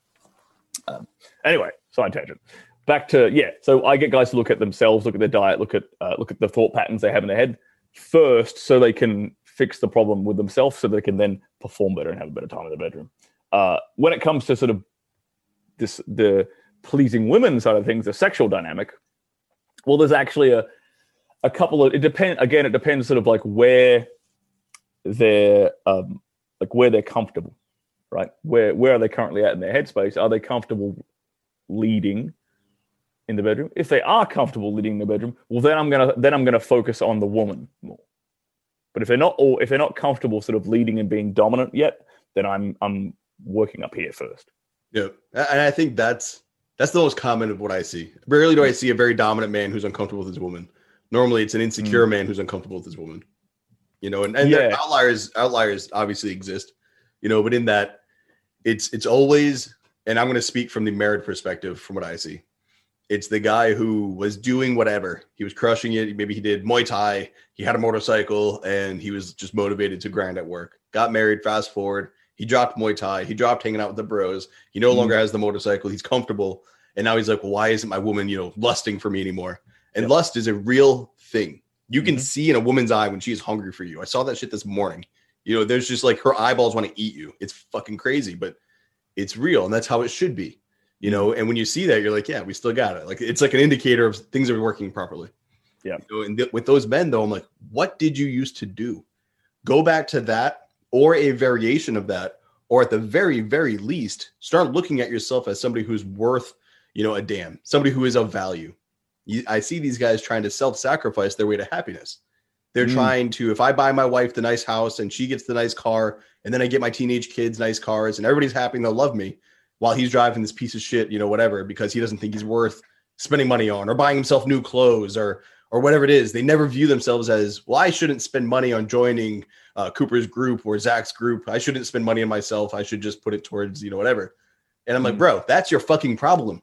Speaker 3: Um, anyway, side tangent. Back to yeah. So I get guys to look at themselves, look at their diet, look at uh, look at the thought patterns they have in their head first, so they can fix the problem with themselves, so they can then perform better and have a better time in the bedroom. Uh, when it comes to sort of this the pleasing women side of things, the sexual dynamic, well, there's actually a a couple of it depend again. It depends sort of like where they're um, like where they're comfortable, right? Where where are they currently at in their headspace? Are they comfortable leading in the bedroom? If they are comfortable leading in the bedroom, well, then I'm gonna then I'm gonna focus on the woman more. But if they're not all if they're not comfortable sort of leading and being dominant yet, then I'm I'm working up here first.
Speaker 1: Yeah, and I think that's that's the most common of what I see. Rarely do I see a very dominant man who's uncomfortable with his woman. Normally, it's an insecure mm. man who's uncomfortable with his woman. You know, and, and yeah. outliers outliers obviously exist. You know, but in that, it's it's always, and I'm going to speak from the married perspective from what I see. It's the guy who was doing whatever. He was crushing it. Maybe he did Muay Thai. He had a motorcycle, and he was just motivated to grind at work. Got married. Fast forward he dropped Muay Thai. He dropped hanging out with the bros. He no mm longer has the motorcycle. He's comfortable. And now he's like, well, why isn't my woman, you know, lusting for me anymore? And yep. lust is a real thing. You can mm-hmm. see in a woman's eye when she is hungry for you. I saw that shit this morning. You know, there's just like her eyeballs want to eat you. It's fucking crazy, but it's real. And that's how it should be. You know, and when you see that, you're like, yeah, we still got it. Like it's like an indicator of things are working properly.
Speaker 3: Yeah.
Speaker 1: You know, and th- with those men, though, I'm like, what did you used to do? Go back to that or a variation of that or at the very very least start looking at yourself as somebody who's worth you know a damn somebody who is of value you, i see these guys trying to self-sacrifice their way to happiness they're mm. trying to if i buy my wife the nice house and she gets the nice car and then i get my teenage kids nice cars and everybody's happy and they'll love me while he's driving this piece of shit you know whatever because he doesn't think he's worth spending money on or buying himself new clothes or or whatever it is. They never view themselves as, well, I shouldn't spend money on joining uh, Cooper's group or Zac's group. I shouldn't spend money on myself. I should just put it towards, you know, whatever. And I'm like, mm-hmm. bro, that's your fucking problem.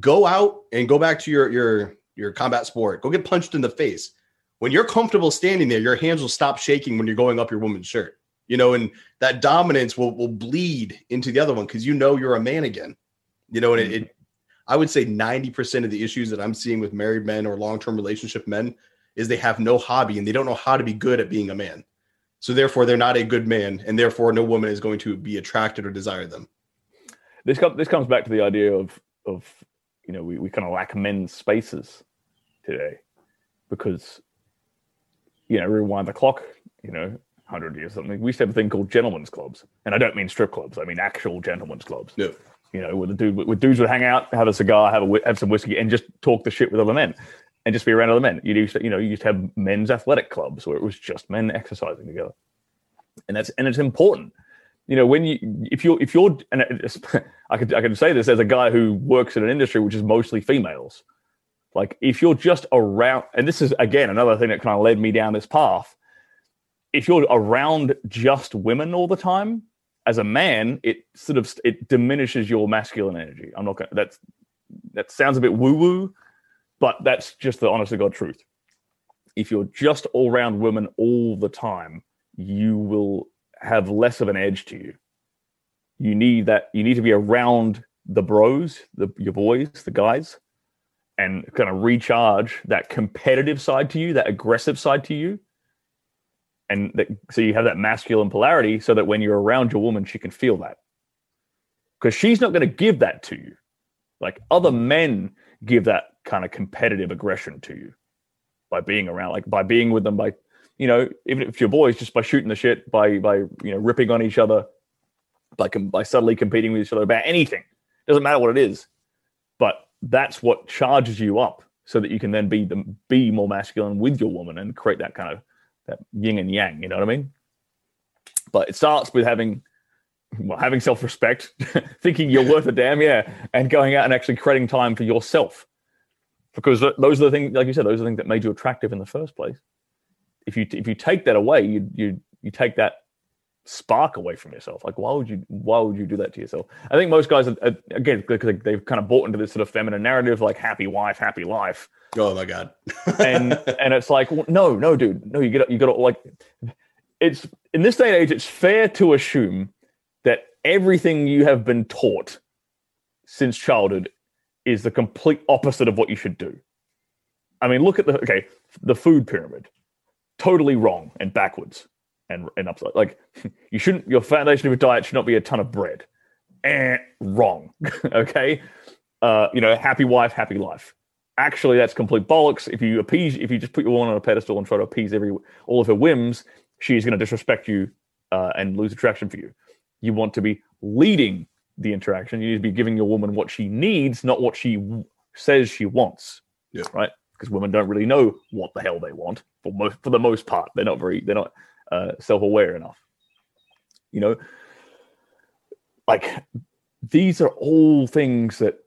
Speaker 1: Go out and go back to your your your combat sport. Go get punched in the face. When you're comfortable standing there, your hands will stop shaking when you're going up your woman's shirt. You know, and that dominance will will bleed into the other one because you know you're a man again. You know, and it, it I would say 90% of the issues that I'm seeing with married men or long term relationship men is they have no hobby and they don't know how to be good at being a man. So therefore, they're not a good man, and therefore, no woman is going to be attracted or desire them.
Speaker 3: This com- this comes back to the idea of of you know we, we kind of lack men's spaces today because you know rewind the clock you know 100 years something. We used to have a thing called gentlemen's clubs and i don't mean strip clubs i mean actual gentlemen's clubs.
Speaker 1: No.
Speaker 3: You know, where the dude, where dudes would hang out, have a cigar, have a have some whiskey, and just talk the shit with other men, and just be around other men. You used to, you know, you used to have men's athletic clubs where it was just men exercising together, and that's and it's important. You know, when you if you're if you're and I could I can say this as a guy who works in an industry which is mostly females. Like if you're just around, and this is again another thing that kind of led me down this path. If you're around just women all the time, as a man, it sort of it diminishes your masculine energy. I'm not going. That's that sounds a bit woo woo, but that's just the honest to god truth. If you're just all round women all the time, you will have less of an edge to you. You need that. You need to be around the bros, the your boys, the guys, and kind of recharge that competitive side to you, that aggressive side to you, and that, so you have that masculine polarity so that when you're around your woman she can feel that because she's not going to give that to you like other men give that kind of competitive aggression to you by being around like by being with them by you know even if your boys just by shooting the shit by by you know ripping on each other by by subtly competing with each other about anything doesn't matter what it is but that's what charges you up so that you can then be the, be more masculine with your woman and create that kind of that yin and yang. You know what I mean? But it starts with having well, having self respect, thinking you're worth a damn, yeah, and going out and actually creating time for yourself. Because those are the things, like you said, those are the things that made you attractive in the first place. If you if you take that away, you you you take that spark away from yourself. Like, why would you why would you do that to yourself? I think most guys, are, again, because they've kind of bought into this sort of feminine narrative, like happy wife, happy life.
Speaker 1: Oh my god!
Speaker 3: and and it's like, well, no, no, dude, no, you get you got to like, it's in this day and age, it's fair to assume that everything you have been taught since childhood is the complete opposite of what you should do. I mean, look at the okay, the food pyramid, totally wrong and backwards and and upside. Like you shouldn't. Your foundation of your diet should not be a ton of bread. Eh, wrong. okay, uh, you know, happy wife, happy life. Actually, that's complete bollocks. If you appease, if you just put your woman on a pedestal and try to appease every all of her whims, she's going to disrespect you uh, and lose attraction for you. You want to be leading the interaction. You need to be giving your woman what she needs, not what she w- says she wants.
Speaker 1: Yeah.
Speaker 3: Right? Because women don't really know what the hell they want for most for the most part. They're not very they're not uh, self-aware enough. You know, like these are all things that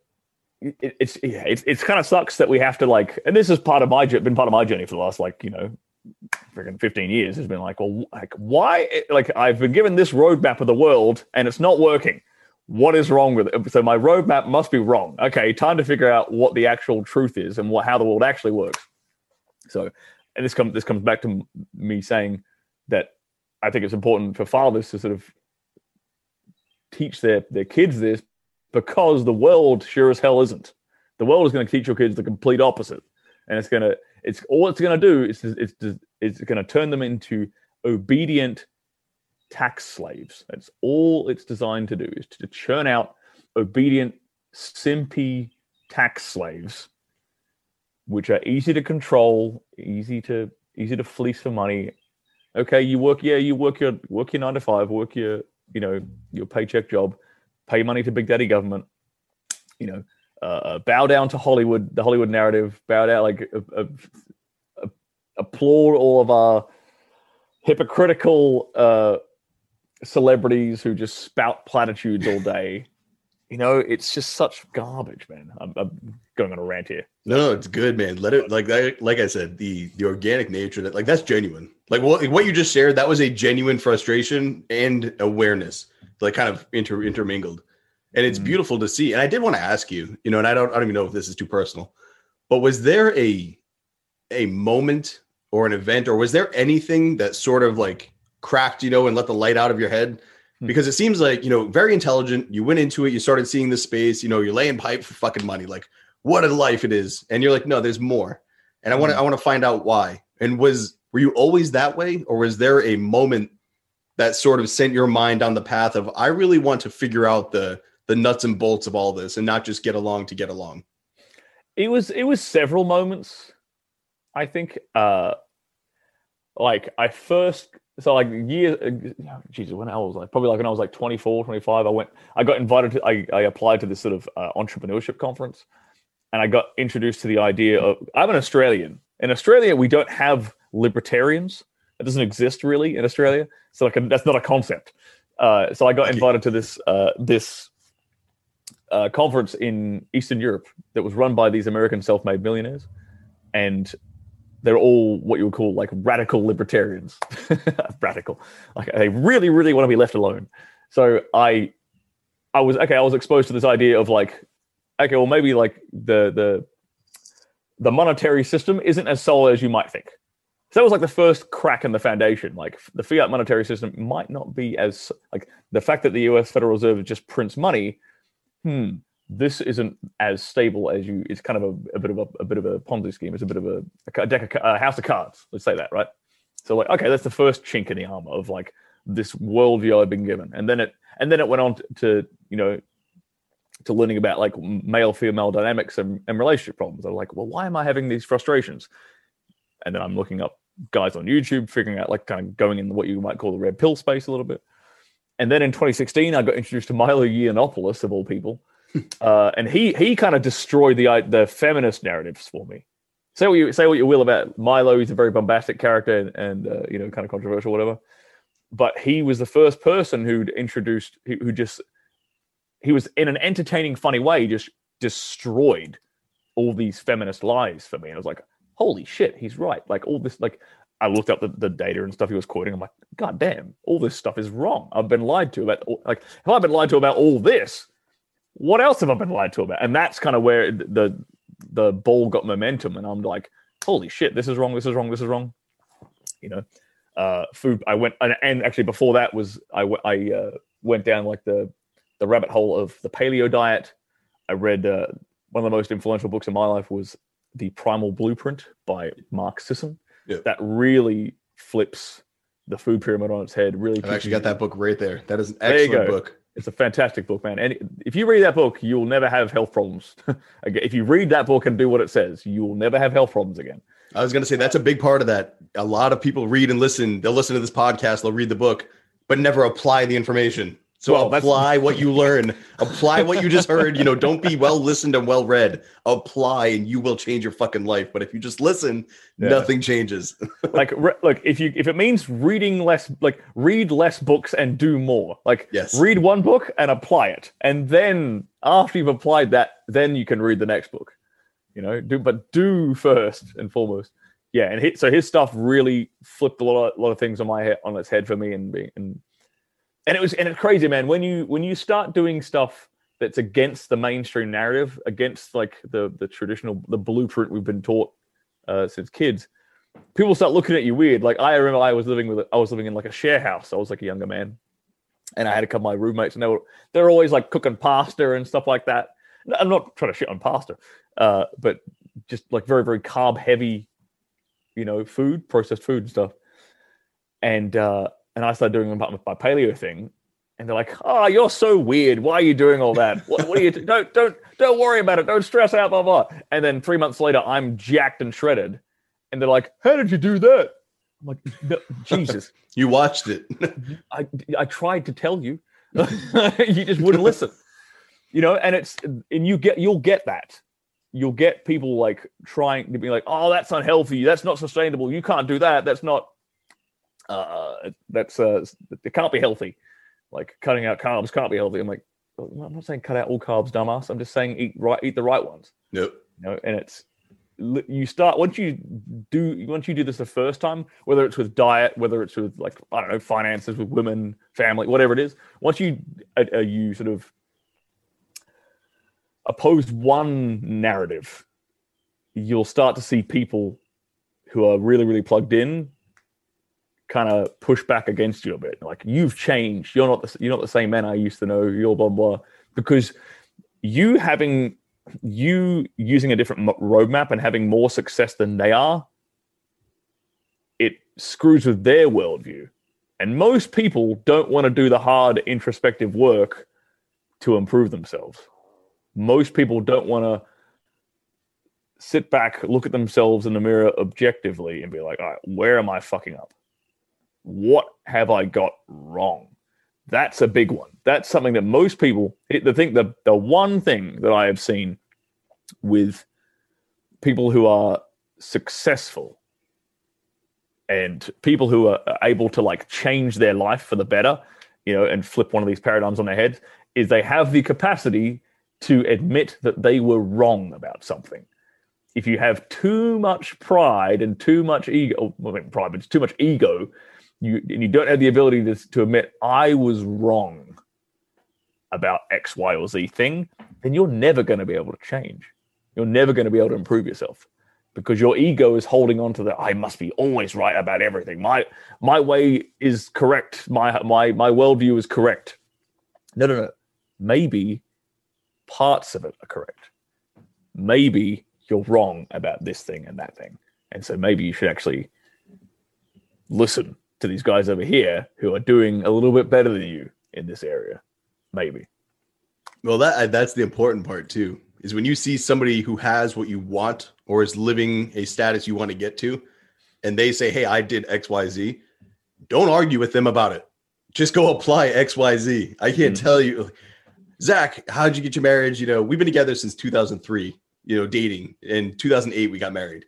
Speaker 3: it, it's yeah, it's it's kind of sucks that we have to like, and this is part of my been part of my journey for the last like you know freaking 15 years has been like, well, like why? Like I've been given this roadmap of the world and it's not working. What is wrong with it? So my roadmap must be wrong. Okay, time to figure out what the actual truth is and what how the world actually works. So, and this comes this comes back to me saying that I think it's important for fathers to sort of teach their their kids this because the world sure as hell isn't. The world is going to teach your kids the complete opposite, and it's going to it's all it's going to do is it's it's going to turn them into obedient tax slaves. That's all it's designed to do is to churn out obedient, simpy tax slaves, which are easy to control, easy to easy to fleece for money. Okay, you work, yeah, you work your work your nine to five, work your you know your paycheck job, pay money to Big Daddy government, you know, uh, uh, bow down to Hollywood, the Hollywood narrative, bow down, like uh, uh, applaud all of our hypocritical uh, celebrities who just spout platitudes all day. You know, it's just such garbage, man. I'm, I'm, going on a rant here.
Speaker 1: No, no, it's good, man. Let it like like I said, the the organic nature that like that's genuine. Like what what you just shared, that was a genuine frustration and awareness, like kind of inter intermingled and it's mm beautiful to see. And I did want to ask you, you know, and I don't, I don't even know if this is too personal, but was there a a moment or an event, or was there anything that sort of like cracked, you know, and let the light out of your head? mm Because it seems like you know, very intelligent. You went into it, you started seeing the space. You know, you're laying pipe for fucking money. Like, what a life it is, and you're like, no, there's more. And I want to, mm I want to find out why. And was were you always that way, or was there a moment that sort of sent your mind on the path of I really want to figure out the the nuts and bolts of all this and not just get along to get along.
Speaker 3: It was it was several moments i think uh like i first so like years uh, jesus when i was like probably like when i was like 24 25 i went i got invited to i, I applied to this sort of uh, entrepreneurship conference and i got introduced to the idea of i'm an australian. In australia we don't have libertarians. It doesn't exist really in australia. So like that's not a concept. Uh, so i got invited to this uh, this uh, conference in Eastern Europe that was run by these American self-made millionaires, and they're all what you would call like radical libertarians. radical, like they really, really want to be left alone. So I, I was okay. I was exposed to this idea of like, okay, well maybe like the the the monetary system isn't as solid as you might think. So that was like the first crack in the foundation. Like the fiat monetary system might not be as like the fact that the U.S. Federal Reserve just prints money hmm, this isn't as stable as you. It's kind of a, a bit of a, a, bit of a Ponzi scheme. It's a bit of a, a deck of a house of cards. Let's say that, right? So like, okay, that's the first chink in the armor of like this worldview I've been given, and then it and then it went on to you know to learning about like male female dynamics and, and relationship problems. I'm like, well, why am I having these frustrations? And then I'm looking up guys on YouTube, figuring out like kind of going in what you might call the red pill space a little bit. And then in 2016, I got introduced to Milo Yiannopoulos, of all people, uh, and he he kind of destroyed the the feminist narratives for me. Say what you say what you will about Milo. He's a very bombastic character and, and uh, you know kind of controversial, whatever. But he was the first person who'd introduced who, who just he was in an entertaining, funny way just destroyed all these feminist lies for me. And I was like, holy shit, he's right. Like all this, like I looked up the, the data and stuff he was quoting. I'm like, God damn, all this stuff is wrong. I've been lied to about like have I've been lied to about all this, what else have I been lied to about? And that's kind of where the the ball got momentum. And I'm like, holy shit, this is wrong, this is wrong, this is wrong. You know, uh, food. I went and, and actually before that was I I uh, went down like the the rabbit hole of the paleo diet. I read uh, one of the most influential books in my life was The Primal Blueprint by Mark Sisson.
Speaker 1: Yep.
Speaker 3: That really flips the food pyramid on its head. Really,
Speaker 1: I've actually got that book right there. That is an excellent book.
Speaker 3: It's a fantastic book, man. And if you read that book, you will never have health problems. Again, if you read that book and do what it says, you will never have health problems again.
Speaker 1: I was going to say that's a big part of that. A lot of people read and listen. They'll listen to this podcast, they'll read the book, but never apply the information. So
Speaker 3: Well,
Speaker 1: apply what you learn. apply what you just heard. You know, don't be well listened and well read. Apply, and you will change your fucking life. But if you just listen,
Speaker 3: Yeah.
Speaker 1: nothing changes.
Speaker 3: like re- look if you if it means reading less like read less books and do more like
Speaker 1: Yes.
Speaker 3: read one book and apply it and then after you've applied that then you can read the next book you know do but do first and foremost yeah and his, so his stuff really flipped a lot of, lot of things on my head on its head for me and being and and it was and it's crazy man when you when you start doing stuff that's against the mainstream narrative against like the the traditional the blueprint we've been taught uh, since kids people start looking at you weird. Like I remember I was living with I was living in like a share house. I was like a younger man, and I had a couple of my roommates, and they were they're always like cooking pasta and stuff like that. I'm not trying to shit on pasta, uh, but just like very very carb heavy, you know, food, processed food and stuff. And uh, and I started doing my, my paleo thing, and they're like, "Oh, you're so weird. Why are you doing all that? What, what are you? don't don't don't worry about it. Don't stress out, blah blah." And then three months later, I'm jacked and shredded, and they're like, "How did you do that?" I'm like, no, "Jesus,
Speaker 1: you watched it.
Speaker 3: I I tried to tell you, you just wouldn't listen." You know, and it's and you get you'll get that. You'll get people like trying to be like, "Oh, that's unhealthy. That's not sustainable. You can't do that. That's not. Uh, that's uh, it can't be healthy." like cutting out carbs can't be healthy. I'm like, I'm not saying cut out all carbs, dumbass. I'm just saying eat right, eat the right ones.
Speaker 1: nope.
Speaker 3: You know, and it's you start once you do once you do this the first time, whether it's with diet, whether it's with like I don't know finances, with women, family, whatever it is. Once you uh, you sort of oppose one narrative, you'll start to see people who are really really plugged in kind of push back against you a bit. Like you've changed. You're not the, you're not the same man I used to know. You're blah blah because you having you using a different roadmap and having more success than they are, it screws with their worldview. And most people don't want to do the hard introspective work to improve themselves. Most people don't want to sit back, look at themselves in the mirror objectively, and be like, all right, where am I fucking up? What have I got wrong? That's a big one. That's something that most people, the thing, the, the one thing that I have seen with people who are successful and people who are able to like change their life for the better, you know, and flip one of these paradigms on their heads, is they have the capacity to admit that they were wrong about something. If you have too much pride and too much ego, well, pride, but too much ego, you and you don't have the ability to, to admit I was wrong about X, Y, or Z thing, then you're never going to be able to change. You're never going to be able to improve yourself because your ego is holding on to the I must be always right about everything. My my way is correct. My my my worldview is correct. No, no, no. Maybe parts of it are correct. Maybe you're wrong about this thing and that thing. And so maybe you should actually listen to these guys over here who are doing a little bit better than you in this area. Maybe.
Speaker 1: Well, that that's the important part too. Is when you see somebody who has what you want or is living a status you want to get to, and they say, "Hey, I did X, Y, Z," don't argue with them about it. Just go apply X, Y, Z. I can't
Speaker 3: Mhm.
Speaker 1: tell you. Zac, how'd you get your marriage? You know, we've been together since 2003. You know, dating. In 2008, we got married.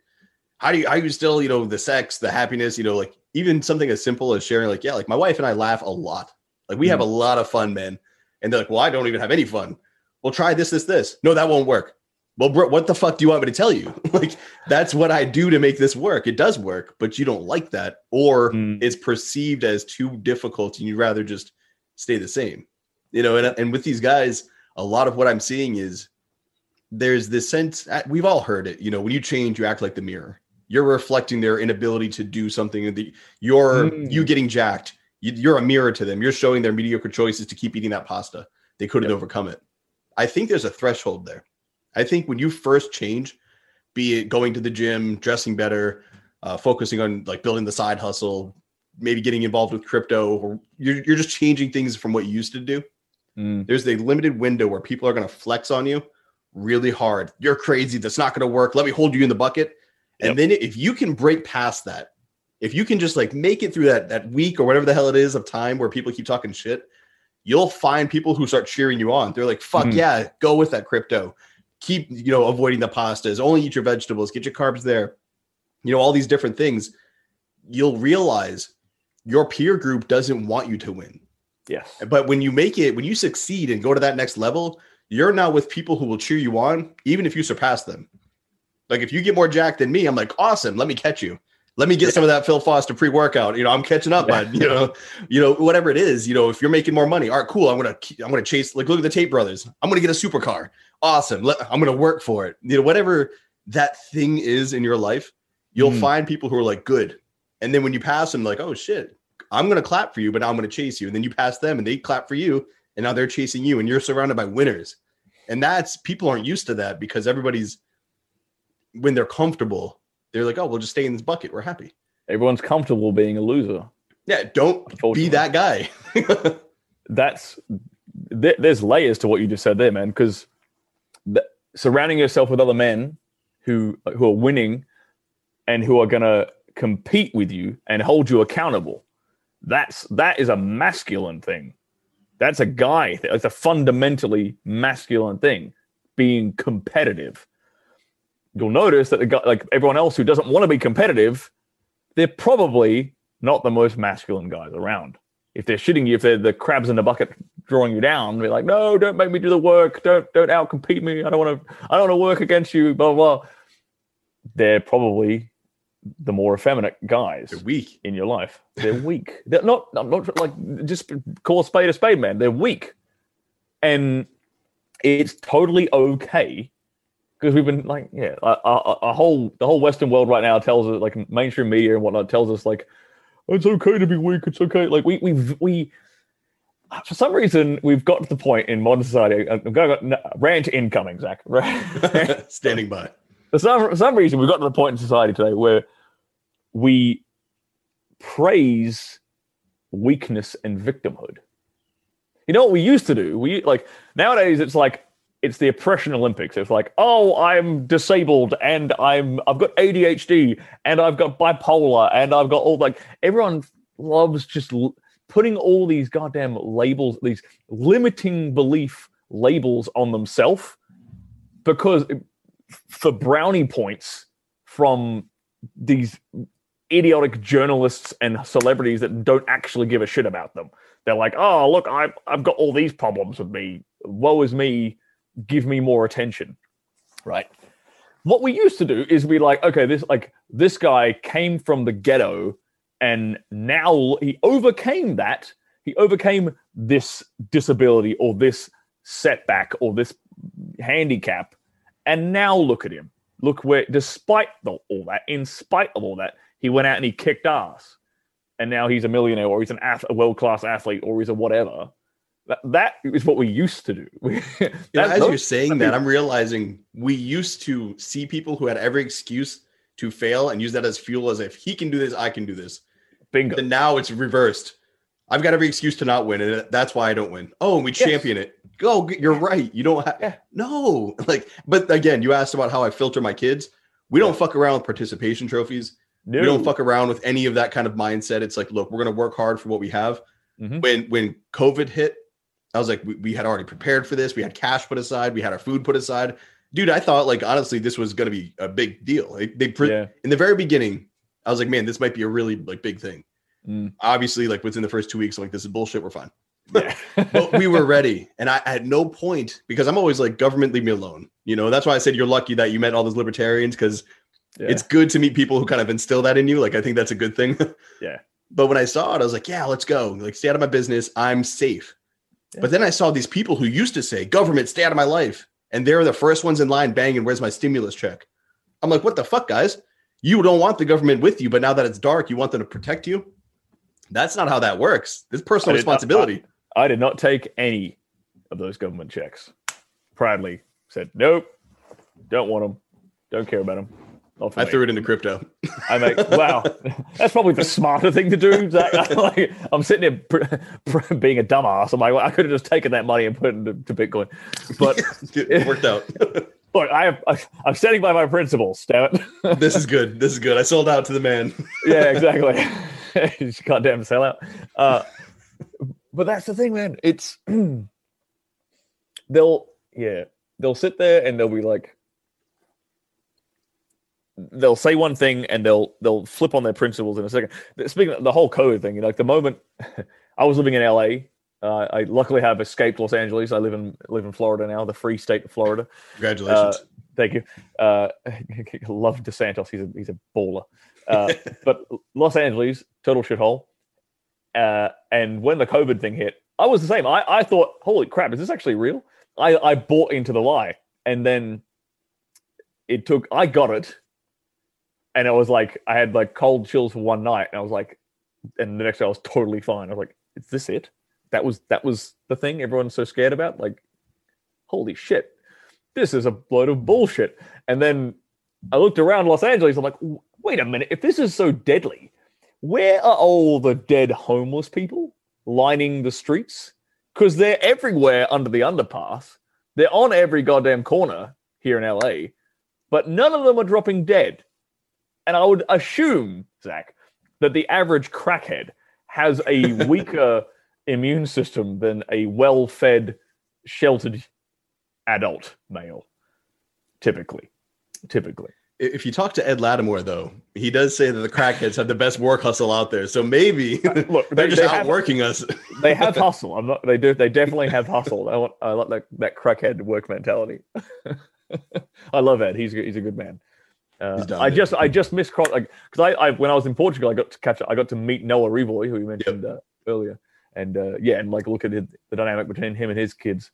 Speaker 1: How do you? How you still? You know, the sex, the happiness. You know, like even something as simple as sharing. Like, yeah, like my wife and I laugh a lot. Like we have a lot of fun, man. And they're like, well, I don't even have any fun. Well, try this, this, this. No, that won't work. Well, bro, what the fuck do you want me to tell you? like, that's what I do to make this work. It does work, but you don't like that, or
Speaker 3: Mm.
Speaker 1: it's perceived as too difficult, and you'd rather just stay the same. You know, and and with these guys, a lot of what I'm seeing is there's this sense uh, we've all heard it. You know, when you change, you act like the mirror. You're reflecting their inability to do something. That you're
Speaker 3: Mm.
Speaker 1: you getting jacked. You, you're a mirror to them. You're showing their mediocre choices to keep eating that pasta. They couldn't
Speaker 3: Yep.
Speaker 1: overcome it. I think there's a threshold there. I think when you first change, be it going to the gym, dressing better, uh, focusing on like building the side hustle, maybe getting involved with crypto, or you're, you're just changing things from what you used to do.
Speaker 3: Mm.
Speaker 1: There's a limited window where people are going to flex on you really hard. You're crazy. That's not going to work. Let me hold you in the bucket. And
Speaker 3: Yep.
Speaker 1: then if you can break past that, if you can just like make it through that that week or whatever the hell it is of time where people keep talking shit, you'll find people who start cheering you on. They're like, "Fuck
Speaker 3: Mhm.
Speaker 1: yeah, go with that crypto. Keep you know avoiding the pastas. Only eat your vegetables. Get your carbs there. You know all these different things. You'll realize your peer group doesn't want you to win.
Speaker 3: Yes.
Speaker 1: But when you make it, when you succeed and go to that next level, you're now with people who will cheer you on, even if you surpass them. Like if you get more jacked than me, I'm like, awesome. Let me catch you. Let me get some of that Phil Foster pre-workout. You know, I'm catching up,
Speaker 3: Yeah.
Speaker 1: bud. You know, you know, whatever it is. You know, if you're making more money, all right, cool. I'm gonna, I'm gonna chase. Like, look at the Tate brothers. I'm gonna get a supercar. Awesome. Let, I'm gonna work for it. You know, whatever that thing is in your life, you'll
Speaker 3: Mm.
Speaker 1: find people who are like good. And then when you pass them, like, oh shit, I'm gonna clap for you, but now I'm gonna chase you. And then you pass them and they clap for you, and now they're chasing you, and you're surrounded by winners. And that's people aren't used to that because everybody's when they're comfortable, they're like, oh, we'll just stay in this bucket. We're happy.
Speaker 3: Everyone's comfortable being a loser.
Speaker 1: Yeah, don't be that guy.
Speaker 3: that's there, there's layers to what you just said there, man. Because th- surrounding yourself with other men who who are winning and who are gonna compete with you and hold you accountable. That's that is a masculine thing. That's a guy. thing. It's a fundamentally masculine thing. Being competitive. You'll notice that the guy, like everyone else who doesn't want to be competitive, they're probably not the most masculine guys around if they're shitting you, if they're the crabs in the bucket drawing you down, be like, no, don't make me do the work. Don't don't outcompete me. I don't want to. I don't want to work against you. Blah blah. blah. They're probably the more effeminate guys
Speaker 1: they're weak.
Speaker 3: in your life. They're weak. They're not. I'm not like just call a spade a spade, man. They're weak, and it's totally okay because we've been like, yeah, a, whole the whole Western world right now tells us like mainstream media and whatnot tells us like it's okay to be weak. It's okay. Like we we we. For some reason, we've got to the point in modern society. Uh, I'm going to rant incoming, Zac. Rant-
Speaker 1: Standing by.
Speaker 3: for some for some reason we've got to the point in society today where we praise weakness and victimhood. You know what we used to do? We like nowadays it's like it's the oppression Olympics. It's like, oh, I'm disabled and I'm I've got ADHD and I've got bipolar and I've got all like everyone loves just l- putting all these goddamn labels, these limiting belief labels on themselves because eh, for brownie points from these idiotic journalists and celebrities that don't actually give a shit about them. They're like, oh, look, I've, I've got all these problems with me. Woe is me. Give me more attention. Right. What we used to do is be like, okay, this like this guy came from the ghetto and now he overcame that. He overcame this disability or this setback or this handicap. And now look at him. Look where, despite the, all that, in spite of all that, he went out and he kicked ass. And now he's a millionaire or he's an ath- a world class athlete or he's a whatever. That, that is what we used to do. We-
Speaker 1: You know, as you're saying that, I'm realizing we used to see people who had every excuse to fail and use that as fuel as if he can do this, I can do this.
Speaker 3: bingo.
Speaker 1: And now it's reversed. I've got every excuse to not win, and that's why I don't win. Oh, and we
Speaker 3: Yes.
Speaker 1: champion it. Go, you're right. You don't have
Speaker 3: Yeah.
Speaker 1: no like. But again, you asked about how I filter my kids. We don't fuck around with participation trophies.
Speaker 3: No.
Speaker 1: We don't fuck around with any of that kind of mindset. It's like, look, we're gonna work hard for what we have.
Speaker 3: Mhm.
Speaker 1: When when COVID hit, I was like, we, we had already prepared for this. We had cash put aside. We had our food put aside. Dude, I thought like honestly, this was going to be a big deal. Like, they pre-
Speaker 3: Yeah.
Speaker 1: in the very beginning, I was like, man, this might be a really like big thing.
Speaker 3: Mm.
Speaker 1: Obviously, like within the first two weeks, I'm like this is bullshit. We're fine.
Speaker 3: Yeah.
Speaker 1: but we were ready. And I at no point, because I'm always like, government, leave me alone. You know, that's why I said you're lucky that you met all those libertarians because
Speaker 3: Yeah.
Speaker 1: it's good to meet people who kind of instill that in you. Like, I think that's a good thing.
Speaker 3: Yeah.
Speaker 1: But when I saw it, I was like, yeah, let's go. Like, stay out of my business. I'm safe.
Speaker 3: Yeah.
Speaker 1: But then I saw these people who used to say, government, stay out of my life. And they're the first ones in line banging, where's my stimulus check? I'm like, what the fuck, guys? You don't want the government with you, but now that it's dark, you want them to protect you? That's not how that works. This personal
Speaker 3: I did not-
Speaker 1: responsibility.
Speaker 3: I did not take any of those government checks. Proudly said, nope, don't want them, don't care about them.
Speaker 1: I threw it into crypto.
Speaker 3: I make wow, that's probably the smarter thing to do. Like, I'm sitting here being a dumbass. I'm like, well, I could have just taken that money and put it into to Bitcoin. But
Speaker 1: it worked out.
Speaker 3: look, I have, I'm standing by my principles. Damn it.
Speaker 1: this is good. This is good. I sold out to the man.
Speaker 3: yeah, exactly. Just goddamn sellout. Uh, but that's the thing, man. It's they'll yeah they'll sit there and they'll be like they'll say one thing and they'll they'll flip on their principles in a second. Speaking of the whole COVID thing, you know, like the moment I was living in LA. Uh, I luckily have escaped Los Angeles. I live in live in Florida now, the free state of Florida.
Speaker 1: Congratulations.
Speaker 3: Thank you. Uh, love DeSantis. He's a he's a baller. Uh, but Los Angeles, total shithole. Uh, and when the COVID thing hit, I was the same. I, I thought, holy crap, is this actually real? I, I bought into the lie. And then it took, I got it. And it was like, I had like cold chills for one night. And I was like, and the next day I was totally fine. I was like, is this it? That was, that was the thing everyone's so scared about. Like, holy shit, this is a load of bullshit. And then I looked around Los Angeles. I'm like, wait a minute. If this is so deadly, where are all the dead homeless people lining the streets? Because they're everywhere under the underpass. They're on every goddamn corner here in LA, but none of them are dropping dead. And I would assume, Zac, that the average crackhead has a weaker immune system than a well fed, sheltered adult male, typically. Typically.
Speaker 1: if you talk to Ed Latimore, though, he does say that the crackheads have the best work hustle out there. So maybe
Speaker 3: Look,
Speaker 1: they're
Speaker 3: they,
Speaker 1: just
Speaker 3: they have,
Speaker 1: outworking us.
Speaker 3: they have hustle. I'm not. They do. They definitely have hustle. I want. I like that that crackhead work mentality. I love Ed. He's he's a good man. Uh, I just I just missed cross like because I, I when I was in Portugal I got to catch I got to meet Noah Revoy who you mentioned uh, earlier and uh, yeah and like look at it, the dynamic between him and his kids.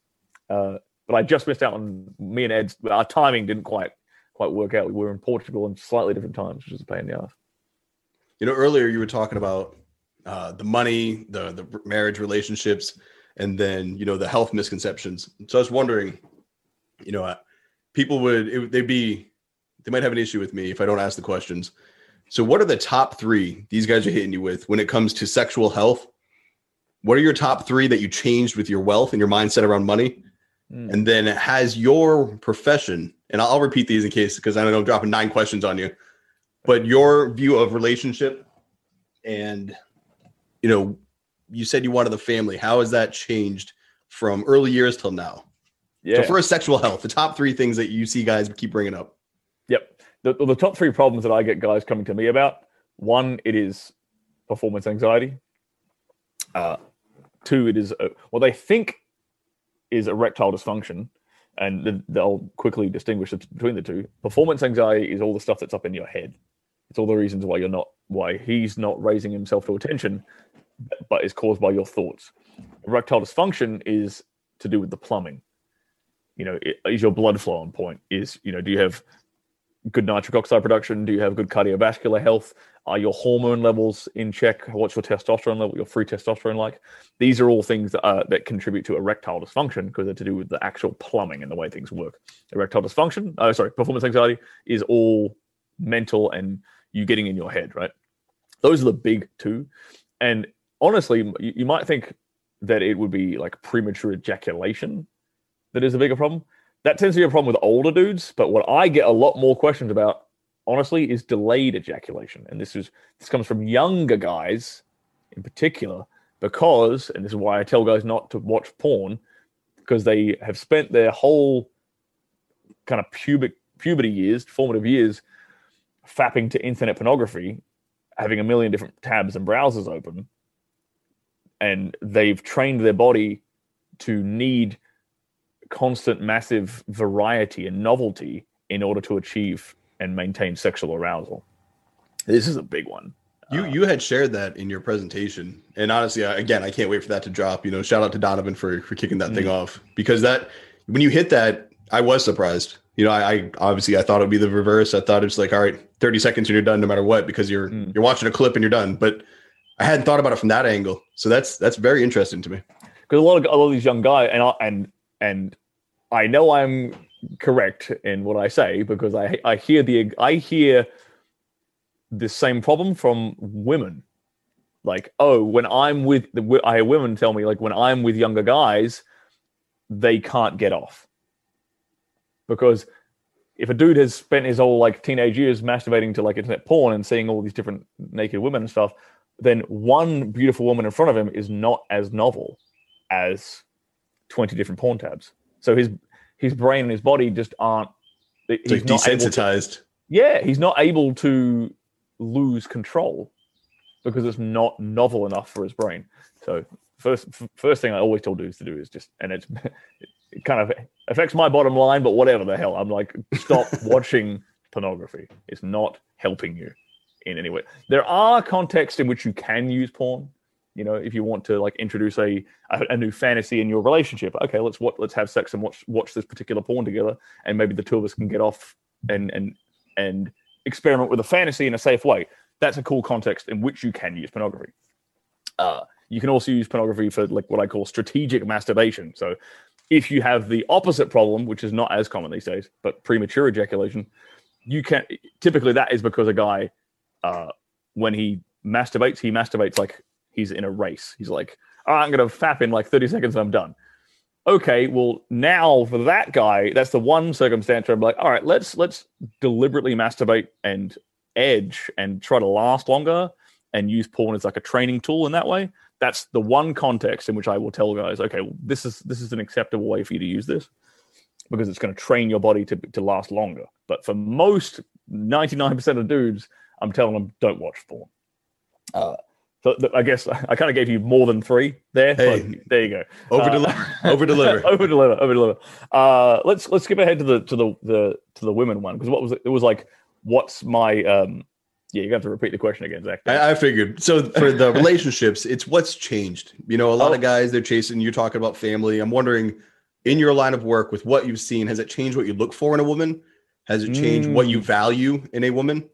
Speaker 3: Uh, but I just missed out on me and Ed's. Our timing didn't quite quite work out. We were in Portugal in slightly different times, which is a pain in the ass.
Speaker 1: You know, earlier you were talking about uh, the money, the the marriage relationships, and then you know the health misconceptions. So I was wondering, you know, uh, people would it, they'd be they might have an issue with me if I don't ask the questions. So what are the top three these guys are hitting you with when it comes to sexual health? What are your top three that you changed with your wealth and your mindset around money?
Speaker 3: Mm.
Speaker 1: And then has your profession, and I'll, repeat these in case because I know I'm dropping nine questions on you, but your view of relationship and, you know, you said you wanted the family. How has that changed from early years till now?
Speaker 3: Yeah.
Speaker 1: So first, sexual health, the top three things that you see guys keep bringing up.
Speaker 3: The, the top three problems that I get guys coming to me about one, it is performance anxiety. Uh, two, it is what they think is erectile dysfunction, and th- they'll quickly distinguish between the two. Performance anxiety is all the stuff that's up in your head. It's all the reasons why you're not, why he's not raising himself to attention, but is caused by your thoughts. Erectile dysfunction is to do with the plumbing. You know, is your blood flow on point? Is you know, do you have good nitric oxide production? Do you have good cardiovascular health? Are your hormone levels in check? What's your testosterone level? Your free testosterone like? These are all things that, uh, that contribute to erectile dysfunction because they're to do with the actual plumbing and the way things work. Erectile dysfunction, oh, sorry, performance anxiety is all mental and you getting in your head, right? Those are the big two. And honestly, you, you might think that it would be like premature ejaculation that is a bigger problem that tends to be a problem with older dudes. But what I get a lot more questions about, honestly, is delayed ejaculation. And this is this comes from younger guys in particular because, and this is why I tell guys not to watch porn, because they have spent their whole kind of pubic puberty years, formative years, fapping to internet pornography, having a million different tabs and browsers open, and they've trained their body to need constant, massive variety and novelty in order to achieve and maintain sexual arousal. This is a big one.
Speaker 1: You you had shared that in your presentation, and honestly, I- again, I can't wait for that to drop. You know, shout out to Donovan for for kicking that thing off because that when you hit that, I was surprised. You know, I, I obviously I thought it would be the reverse. I thought it's like, all right, thirty seconds and you're done, no matter what, because you're
Speaker 3: Mm.
Speaker 1: you're watching a clip and you're done. But I hadn't thought about it from that angle, so that's that's very interesting to me.
Speaker 3: because a lot of a lot of these young guys and I, and and I know I'm correct in what I say because I I hear the I hear the same problem from women. Like, oh, when I'm with the I hear women tell me like when I'm with younger guys, they can't get off because if a dude has spent his whole like teenage years masturbating to like internet porn and seeing all these different naked women and stuff, then one beautiful woman in front of him is not as novel as 20 different porn tabs. So his his brain and his body just aren't he's
Speaker 1: like
Speaker 3: not able to,
Speaker 1: desensitized.
Speaker 3: yeah, he's not able to lose control because it's not novel enough for his brain. So first f- first thing I always tell dudes to do is just and it's it kind of affects my bottom line, but whatever the hell. I'm like, stop watching pornography. It's not helping you in any way. There are contexts in which you can use porn. You know, if you want to like introduce a a, a new fantasy in your relationship, okay, let's what let's have sex and watch watch this particular porn together, and maybe the two of us can get off and and and experiment with a fantasy in a safe way. That's a cool context in which you can use pornography. Uh, you can also use pornography for like what I call strategic masturbation. So if you have the opposite problem, which is not as common these days, but premature ejaculation, you can typically that is because a guy uh, when he masturbates, he masturbates like he's in a race. He's like, "All right, I'm gonna fap in like 30 seconds and I'm done. Okay, well now for that guy, that's the one circumstance where I'm like, all right, let's let's deliberately masturbate and edge and try to last longer and use porn as like a training tool in that way. That's the one context in which I will tell guys, okay, well, this is this is an acceptable way for you to use this because it's going to train your body to to last longer. But for most 99% of dudes, I'm telling them don't watch porn. Uh, so th- I guess I kind of gave you more than three there.
Speaker 1: Hey.
Speaker 3: but there you go.
Speaker 1: Over deliver. Over deliver.
Speaker 3: over deliver. Over deliver. Uh, let's let's skip ahead to the to the the to the women one because what was it? It was like, what's my um? Yeah, you have to repeat the question again, Zac.
Speaker 1: I, I figured. So for the relationships, it's what's changed. You know, a lot
Speaker 3: Oh.
Speaker 1: of guys they're chasing. You're talking about family. I'm wondering, in your line of work, with what you've seen, has it changed what you look for in a woman? Has it changed what you
Speaker 3: Mm.
Speaker 1: value in a woman?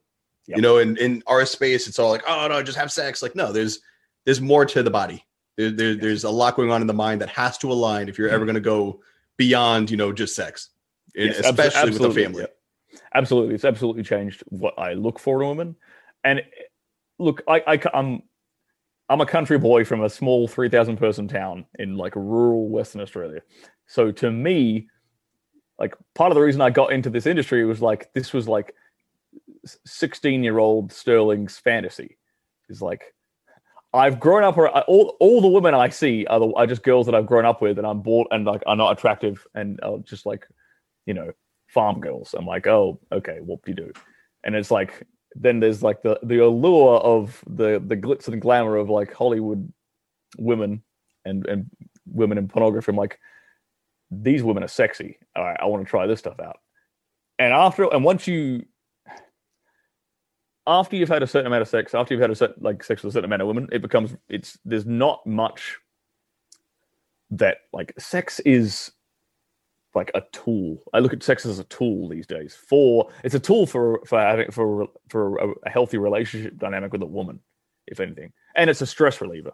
Speaker 3: Yep.
Speaker 1: You know, in in our space, it's all like, oh no, just have sex. Like, no, there's there's more to the body. There, there, there's a lot going on in the mind that has to align if you're ever mm-hmm. going to go beyond, you know, just sex, eh,
Speaker 3: Yes, abso-
Speaker 1: especially with the family.
Speaker 3: yeah. Absolutely, it's absolutely changed what I look for in a woman. And eh, look, I, I I'm I'm a country boy from a small three thousand person town in like rural Western Australia. So to me, like part of the reason I got into this industry was like this was like sixteen year old Stirling's fantasy. Is like I've grown up ar- all all the women I see are, the, are just girls that I've grown up with and I'm bored and like are not attractive and are just like you know farm girls. I'm like, oh, okay, whoop de doo. And it's like then there's like the the allure of the the glitz and glamour of like Hollywood women and and women in pornography. I'm like, these women are sexy. All right, I want to try this stuff out. And after and once you after you've had a certain amount of sex, after you've had a certain like sex with a certain amount of women, it becomes it's there's not much that like sex is like a tool. I look at sex as a tool these days. For it's a tool for for having for for a, a healthy relationship dynamic with a woman, if anything, and it's a stress reliever,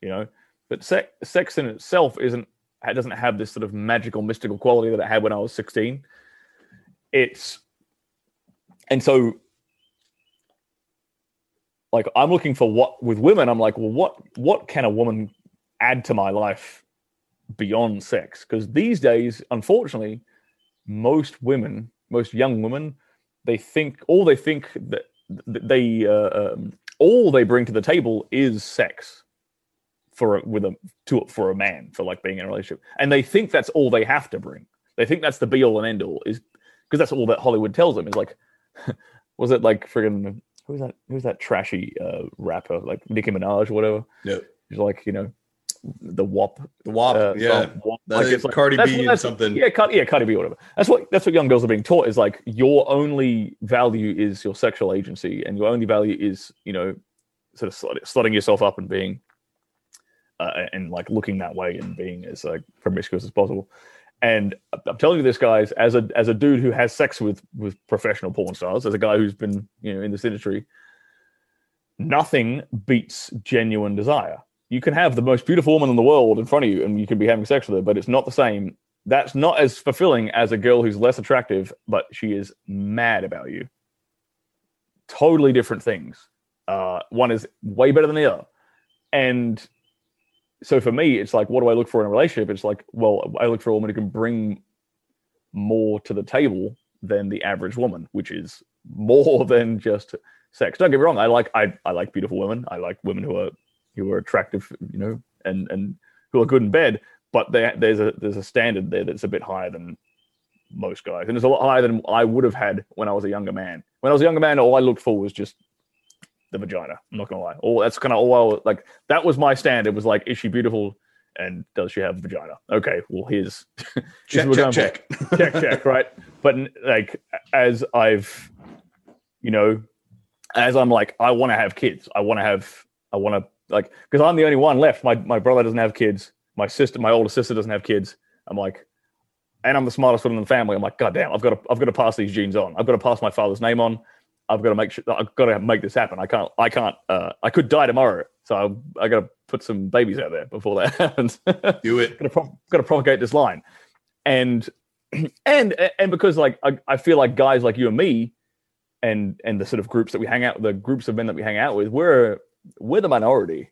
Speaker 3: you know. But sex sex in itself isn't it doesn't have this sort of magical mystical quality that it had when I was sixteen. It's and so like I'm looking for what with women. I'm like, well, what what can a woman add to my life beyond sex? Because these days, unfortunately, most women, most young women, they think all they think that they uh, um, all they bring to the table is sex for a, with a to for a man for like being in a relationship, and they think that's all they have to bring. They think that's the be all and end all is because that's all that Hollywood tells them is like, was it like friggin' who's that who's that trashy uh, rapper like Nicki Minaj or whatever?
Speaker 1: Yeah.
Speaker 3: He's like you know the WAP.
Speaker 1: The WAP,
Speaker 3: uh,
Speaker 1: yeah.
Speaker 3: WAP. Like, it's like-
Speaker 1: Cardi B and something.
Speaker 3: Yeah, Cardi, yeah, Cardi B, whatever. That's what that's what young girls are being taught is like your only value is your sexual agency, and your only value is you know sort of slut- slutting yourself up and being uh, and like looking that way and being as like promiscuous as possible. And I'm telling you this, guys, as a as a dude who has sex with with professional porn stars, as a guy who's been you know in this industry, nothing beats genuine desire. You can have the most beautiful woman in the world in front of you, and you can be having sex with her, but it's not the same. That's not as fulfilling as a girl who's less attractive, but she is mad about you. Totally different things. Uh, one is way better than the other, and so for me, it's like, what do I look for in a relationship? It's like, well, I look for a woman who can bring more to the table than the average woman, which is more than just sex. Don't get me wrong. I like I, I like beautiful women. I like women who are who are attractive, you know, and and who are good in bed. But there, there's a there's a standard there that's a bit higher than most guys, and it's a lot higher than I would have had when I was a younger man. When I was a younger man, all I looked for was just the vagina. I'm not gonna lie. All that's kind of all I like. That was my standard. Was like, is she beautiful? And does she have a vagina? Okay, well here's
Speaker 1: check, check, check.
Speaker 3: check check right but like as i've you know as i'm like i want to have kids i want to have i want to like because i'm the only one left my, my brother doesn't have kids my sister my older sister doesn't have kids i'm like and i'm the smartest one in the family i'm like god damn i've got to i've got to pass these genes on i've got to pass my father's name on i've got to make sure i've got to make this happen i can't i can't uh i could die tomorrow so i, I got to put some babies out there before that happens
Speaker 1: Do it.
Speaker 3: got, to pro- gonna propagate this line, and and and because like I, I feel like guys like you and me, and and the sort of groups that we hang out, the groups of men that we hang out with, we're we're the minority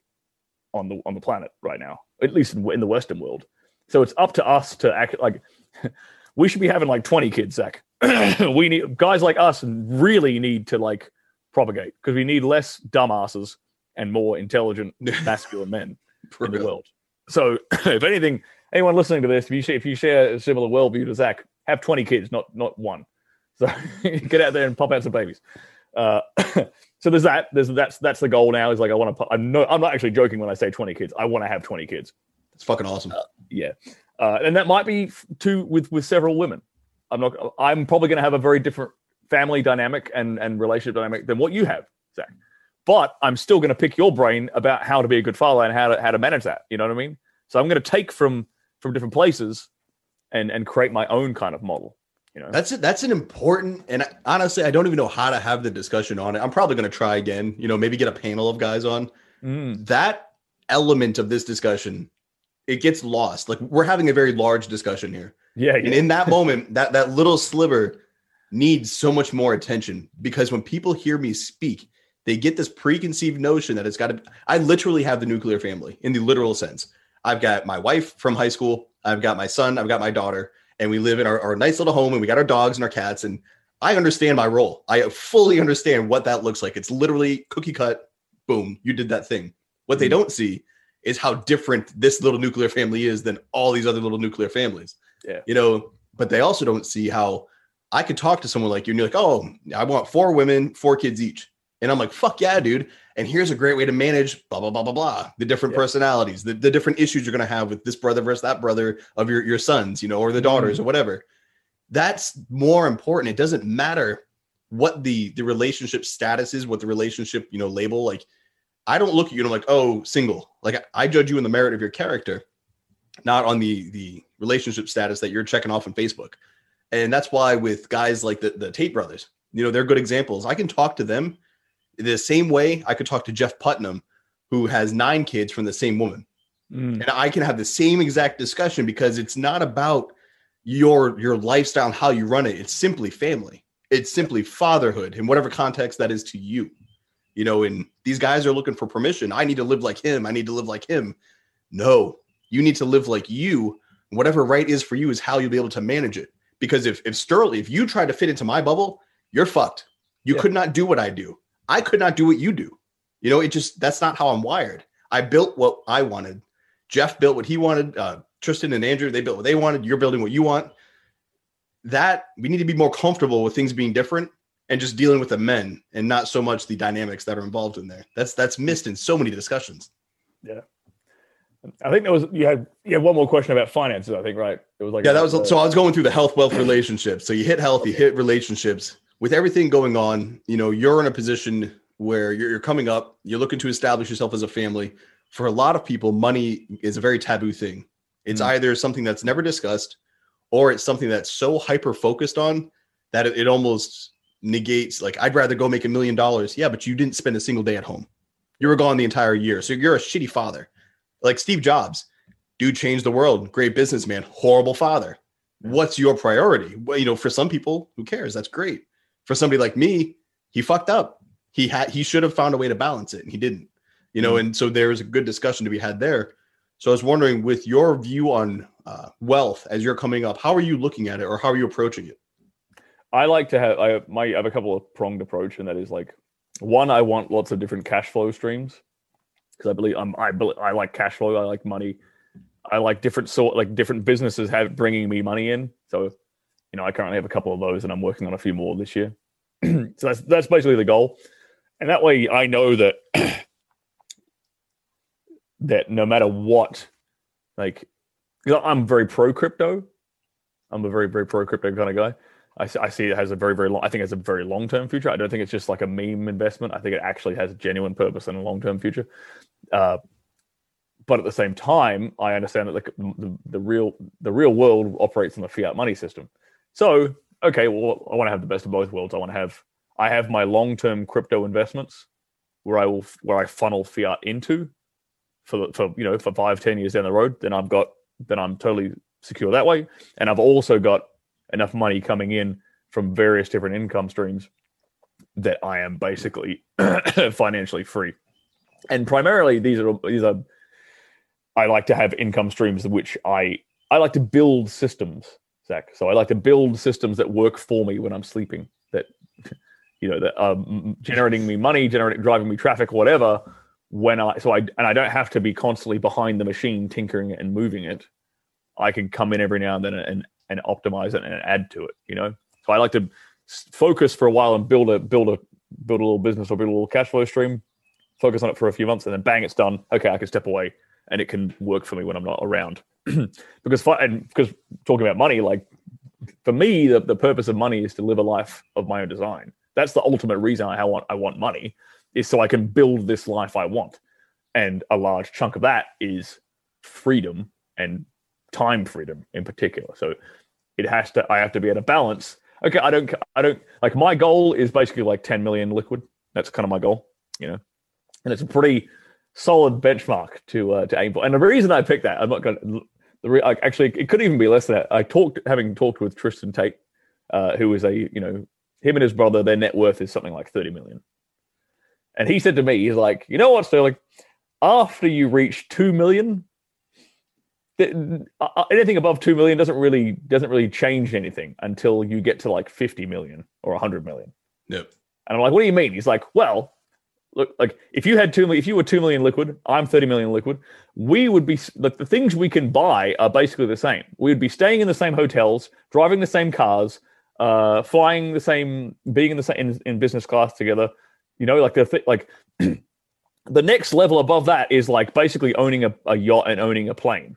Speaker 3: on the on the planet right now, at least in, in the Western world. So it's up to us to act like we should be having like twenty kids, Zac. we need guys like us really need to like propagate because we need less dumbasses and more intelligent masculine men in the world. So, if anything, anyone listening to this, if you share, if you share a similar worldview to Zach, have twenty kids, not not one. So get out there and pop out some babies. Uh, so there's that. There's that's that's the goal now. Is like I want to. I'm no. I'm not actually joking when I say twenty kids. I want to have twenty kids.
Speaker 1: It's fucking awesome.
Speaker 3: Yeah, uh, and that might be f- two with with several women. I'm not. I'm probably going to have a very different family dynamic and and relationship dynamic than what you have, Zac. But I'm still going to pick your brain about how to be a good father and how to how to manage that. You know what I mean? So I'm going to take from from different places and and create my own kind of model. You know?
Speaker 1: That's it. That's an important, and I- honestly, I don't even know how to have the discussion on it. I'm probably going to try again. You know, maybe get a panel of guys on
Speaker 3: Mm,
Speaker 1: that element of this discussion. It gets lost. Like we're having a very large discussion here,
Speaker 3: yeah,
Speaker 1: and in that moment, that that little sliver needs so much more attention because when people hear me speak, they get this preconceived notion that it's got to. I literally have the nuclear family in the literal sense. I've got my wife from high school. I've got my son. I've got my daughter, and we live in our, our nice little home. And we got our dogs and our cats. And I understand my role. I fully understand what that looks like. It's literally cookie cut. Boom, you did that thing. What they mm-hmm. don't see is how different this little nuclear family is than all these other little nuclear families.
Speaker 3: Yeah.
Speaker 1: You know, but they also don't see how I could talk to someone like you and you're like, oh, I want four women, four kids each. And I'm like, fuck yeah, dude. And here's a great way to manage blah, blah, blah, blah, blah. The different
Speaker 3: Yeah.
Speaker 1: personalities, the, the different issues you're going to have with this brother versus that brother of your, your sons, you know, or the mm-hmm. daughters or whatever. That's more important. It doesn't matter what the the relationship status is, what the relationship, you know, label. Like, I don't look at you and I'm like, oh, single. Like I judge you in the merit of your character, not on the the relationship status that you're checking off on Facebook. And that's why with guys like the, the Tate brothers, you know, they're good examples. I can talk to them the same way I could talk to Jeff Putnam, who has nine kids from the same woman.
Speaker 3: Mm,
Speaker 1: And I can have the same exact discussion because it's not about your your lifestyle and how you run it. It's simply family. It's simply fatherhood in whatever context that is to you. You know, and these guys are looking for permission. I need to live like him. I need to live like him. No, you need to live like you. Whatever right is for you is how you'll be able to manage it. Because if if Stirling, if you try to fit into my bubble, you're fucked. You
Speaker 3: Yeah.
Speaker 1: could not do what I do. I could not do what you do. You know, it just that's not how I'm wired. I built what I wanted. Jeff built what he wanted. Uh, Tristan and Andrew, they built what they wanted. You're building what you want. That we need to be more comfortable with things being different and just dealing with the men and not so much the dynamics that are involved in there. That's that's missed in so many discussions.
Speaker 3: Yeah. I think there was you had you had one more question about finances. I think right. It was like
Speaker 1: yeah, that was uh, so. I was going through the health wealth relationships. So you hit health, you hit relationships. With everything going on, you know, you're in a position where you're, you're coming up. You're looking to establish yourself as a family. For a lot of people, money is a very taboo thing. It's mm. either something that's never discussed, or it's something that's so hyper focused on that it, it almost negates. Like, I'd rather go make a million dollars. Yeah, but you didn't spend a single day at home. You were gone the entire year, so you're a shitty father like Steve Jobs, dude changed the world, great businessman, horrible father. What's your priority? Well, you know, for some people, who cares? That's great. For somebody like me, he fucked up. He had he should have found a way to balance it, and he didn't. You know, mm-hmm. and so there's a good discussion to be had there. So I was wondering, with your view on uh, wealth as you're coming up, how are you looking at it, or how are you approaching it?
Speaker 3: I like to have I my I have a couple of pronged approach, and that is like one, I want lots of different cash flow streams because I believe I'm, I believe, I like cash flow. I like money. I like different sort like different businesses have bringing me money in. So, you know, I currently have a couple of those, and I'm working on a few more this year. so that's that's basically the goal, and that way I know that that no matter what, like, I'm very pro crypto. I'm a very very pro crypto kind of guy. I, I see it has a very very long. I think it's a very long term future. I don't think it's just like a meme investment. I think it actually has a genuine purpose and a long term future. Uh, but at the same time, I understand that the, the, the real the real world operates on the fiat money system. So okay, well, I want to have the best of both worlds. I want to have I have my long term crypto investments where I will where I funnel fiat into for for you know for five ten years down the road. Then I've got then I'm totally secure that way, and I've also got enough money coming in from various different income streams that I am basically financially free. And primarily, these are these are. I like to have income streams which I I like to build systems, Zac. So I like to build systems that work for me when I'm sleeping. That you know that are generating me money, generating driving me traffic, whatever. When I so I and I don't have to be constantly behind the machine tinkering it and moving it. I can come in every now and then and and optimize it and add to it. You know, so I like to focus for a while and build a build a build a little business or build a little cash flow stream. Focus on it for a few months and then bang, it's done. Okay, I can step away and it can work for me when I'm not around. because and because talking about money, like for me, the, the purpose of money is to live a life of my own design. That's the ultimate reason I want I want money is so I can build this life I want. And a large chunk of that is freedom and time freedom in particular. So it has to I have to be at a balance. Okay, I don't I don't like my goal is basically like 10 million liquid. That's kind of my goal, you know. And it's a pretty solid benchmark to uh, to aim for. And the reason I picked that, I'm not going to the re- like, actually it could even be less than that. I talked having talked with Tristan Tate, uh, who is a you know him and his brother, their net worth is something like 30 million. And he said to me, he's like, you know what, Stirling, after you reach two million, uh, uh, anything above 2 million doesn't really doesn't really change anything until you get to like 50 million or 100 million.
Speaker 1: Yep.
Speaker 3: And i'm like what do you mean? He's like well look like if you had 2 million if you were 2 million liquid i'm 30 million liquid we would be like the things we can buy are basically the same. We would be staying in the same hotels driving the same cars uh flying the same being in the same in, in business class together. You know like the th- like the next level above that is like basically owning a, a yacht and owning a plane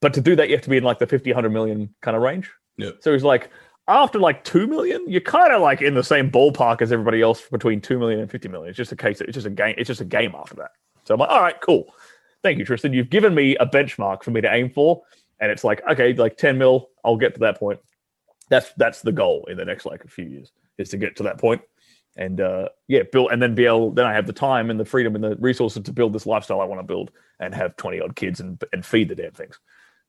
Speaker 3: but to do that, you have to be in like the 50, 100 million kind of range.
Speaker 1: Yeah.
Speaker 3: So he's like, after like 2 million, you're kind of like in the same ballpark as everybody else between 2 million and 50 million. It's just a case, it's just a game, it's just a game after that. So I'm like, all right, cool. Thank you, Tristan. You've given me a benchmark for me to aim for. And it's like, okay, like 10 mil, I'll get to that point. That's that's the goal in the next like a few years is to get to that point and uh, yeah, build and then be able. Then I have the time and the freedom and the resources to build this lifestyle I want to build and have twenty odd kids and and feed the damn things.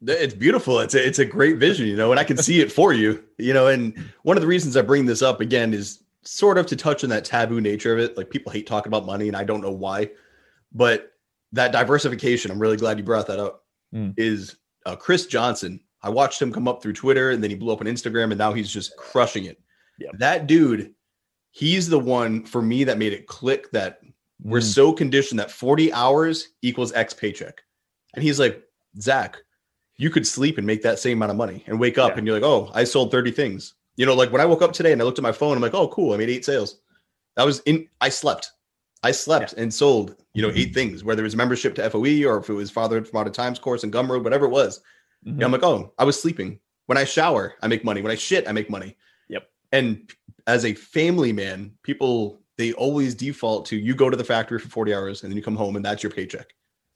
Speaker 1: It's beautiful. It's a, it's a great vision, you know, and I can see it for you, you know. And one of the reasons I bring this up again is sort of to touch on that taboo nature of it. Like people hate talking about money, and I don't know why, but that diversification. I'm really glad you brought that up. Mm. Is uh, Chris Johnson? I watched him come up through Twitter, and then he blew up on Instagram, and now he's just crushing it. Yep. That dude, he's the one for me that made it click that we're
Speaker 3: Mm.
Speaker 1: so conditioned that 40 hours equals X paycheck. And he's like, Zac, you could sleep and make that same amount of money and wake up
Speaker 3: Yeah.
Speaker 1: and you're like, oh, I sold 30 things. You know, like when I woke up today and I looked at my phone, I'm like, oh, cool, I made eight sales. That was in, I slept. I slept and sold, you know, eight things, whether it was membership to FOE or if it was Father from Out of Times course and Gumroad, whatever it was.
Speaker 3: Mhm.
Speaker 1: Yeah, I'm like, oh, I was sleeping. When I shower, I make money. When I shit, I make money.
Speaker 3: Yep.
Speaker 1: And as a family man, people they always default to you go to the factory for 40 hours and then you come home and that's your paycheck.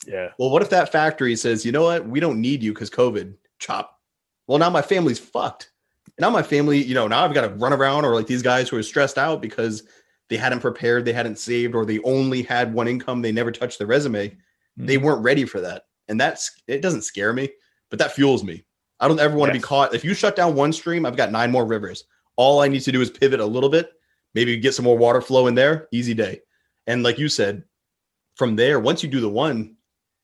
Speaker 3: Yeah.
Speaker 1: Well, what if that factory says, you know what, we don't need you because COVID, chop. Well, now my family's fucked. And now my family, you know, now I've got to run around or like these guys who are stressed out because they hadn't prepared, they hadn't saved, or they only had one income, they never touched their resume they
Speaker 3: Mhm.
Speaker 1: weren't ready for that. And that's it doesn't scare me, but that fuels me. I don't ever want to be caught. If you shut down one stream, I've got nine more rivers. All I need to do is pivot a little bit, maybe get some more water flow in there, easy day. And like you said, from there, once you do the one,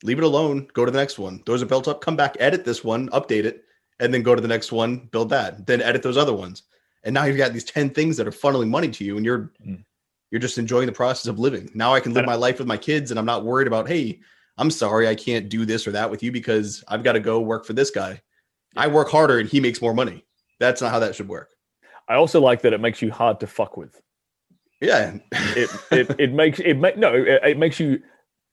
Speaker 1: leave it alone, go to the next one. Those are built up, come back, edit this one, update it, and then go to the next one, build that, then edit those other ones. And now you've got these 10 things that are funneling money to you and you're
Speaker 3: Mm.
Speaker 1: you're just enjoying the process of living. Now I can live
Speaker 3: And-
Speaker 1: my life with my kids and I'm not worried about, hey, I'm sorry I can't do this or that with you because I've got to go work for this guy. I work harder and he makes more money. That's not how that should work.
Speaker 3: I also like that it makes you hard to fuck with.
Speaker 1: Yeah.
Speaker 3: It it, it makes it make no it, it makes you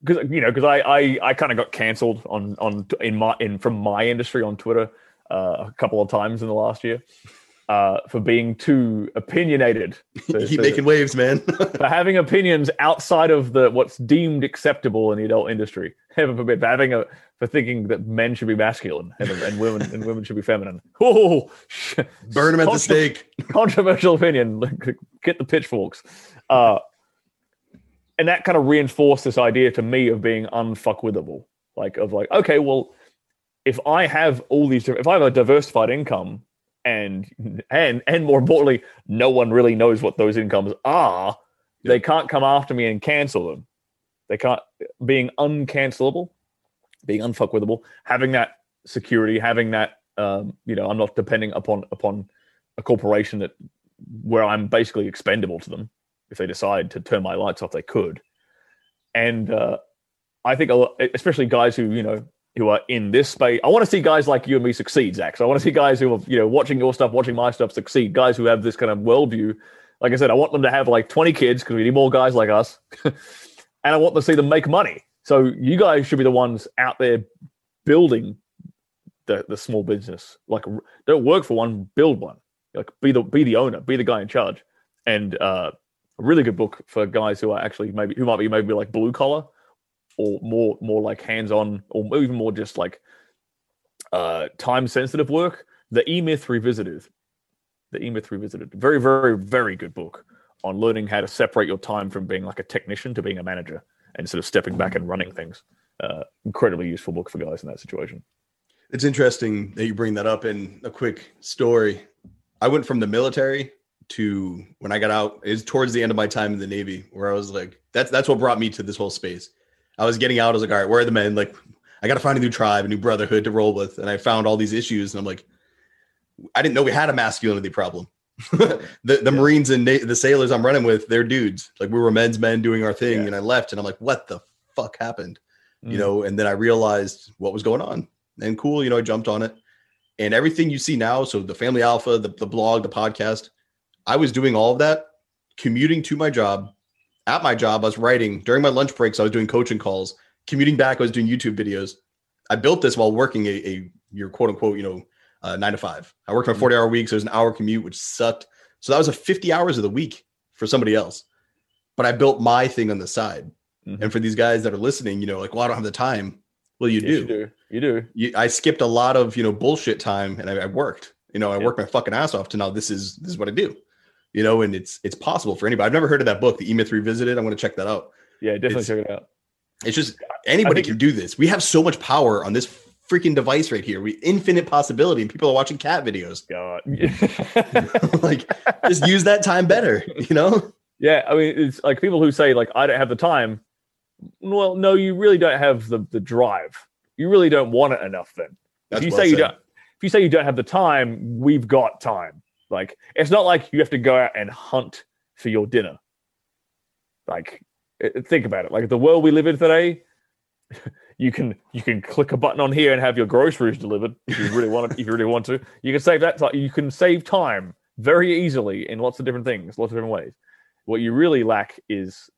Speaker 3: because you know because I I, I kind of got cancelled on on in my in from my industry on Twitter uh, a couple of times in the last year uh, for being too opinionated. to-
Speaker 1: Keep
Speaker 3: to-
Speaker 1: making waves, man.
Speaker 3: for having opinions outside of the what's deemed acceptable in the adult industry. Heaven forbid, for having a for thinking that men should be masculine and, and women and women should be feminine. Oh,
Speaker 1: Burn them at the stake.
Speaker 3: Controversial opinion. Get the pitchforks. Uh, and that kind of reinforced this idea to me of being unfuckwithable. Like of like, okay, well, if I have all these, if I have a diversified income, and and and more importantly, no one really knows what those incomes are. They can't come after me and cancel them. They can't being uncancelable, being unfuckwithable, having that security, having that um, you know, I'm not depending upon upon a corporation that where I'm basically expendable to them. If they decide to turn my lights off, they could. And uh, I think, lot, especially guys who you know who are in this space, I want to see guys like you and me succeed, Zac. So I want to see guys who are you know watching your stuff, watching my stuff succeed. Guys who have this kind of worldview. Like I said, I want them to have like 20 kids because we need more guys like us, and I want to see them make money. So you guys should be the ones out there building the the small business. Like don't work for one, build one. Like be the be the owner, be the guy in charge. And uh, a really good book for guys who are actually maybe who might be maybe like blue collar or more more like hands on or even more just like uh, time sensitive work. The E Myth Revisited. The E Myth Revisited. Very very very good book on learning how to separate your time from being like a technician to being a manager and sort of stepping back and running things. Uh, incredibly useful book for guys in that situation.
Speaker 1: It's interesting that you bring that up in a quick story. I went from the military to when I got out, is towards the end of my time in the Navy, where I was like, that's that's what brought me to this whole space. I was getting out, I was like, all right, where are the men? Like, I gotta find a new tribe, a new brotherhood to roll with. And I found all these issues, and I'm like, I didn't know we had a masculinity problem. the the Marines and na- the sailors I'm running with, they're dudes. Like we were men's men doing our thing,
Speaker 3: Yeah.
Speaker 1: and I left, and I'm like, what the fuck happened? you
Speaker 3: Mm.
Speaker 1: know and then i realized what was going on and cool you know i jumped on it and everything you see now so the family alpha the, the blog the podcast i was doing all of that commuting to my job at my job i was writing during my lunch breaks i was doing coaching calls commuting back i was doing youtube videos i built this while working a, a your quote unquote you know uh, nine to five i worked my 40 hour week so it was an hour commute which sucked so that was a 50 hours of the week for somebody else but i built my thing on the side
Speaker 3: Mhm.
Speaker 1: and for these guys that are listening, you know, like, well, I don't have the time. Well, you
Speaker 3: Yes,
Speaker 1: do.
Speaker 3: you do. You do.
Speaker 1: You, I skipped a lot of, you know, bullshit time and I, I worked, you know, I
Speaker 3: Yeah.
Speaker 1: worked my fucking ass off to now this is, this is what I do, you know, and it's, it's possible for anybody. I've never heard of that book, the E-Myth Revisited. I'm going to check that out.
Speaker 3: Yeah, definitely
Speaker 1: It's-
Speaker 3: check it out.
Speaker 1: It's just anybody
Speaker 3: think
Speaker 1: can do this. We have so much power on this freaking device right here. We infinite possibility and people are watching cat videos.
Speaker 3: God.
Speaker 1: like just use that time better, you know?
Speaker 3: yeah, I mean, it's like people who say like I don't have the time. Well, no, you really don't have the the drive. You really don't want it enough. Then
Speaker 1: That's
Speaker 3: if you
Speaker 1: well
Speaker 3: say you don't, if you say you don't have the time, we've got time. Like it's not like you have to go out and hunt for your dinner. Like Think about it. Like the world we live in today, you can you can click a button on here and have your groceries delivered if you really want it, if you really want to. You can save that time. You can save time very easily in lots of different things, lots of different ways. What you really lack is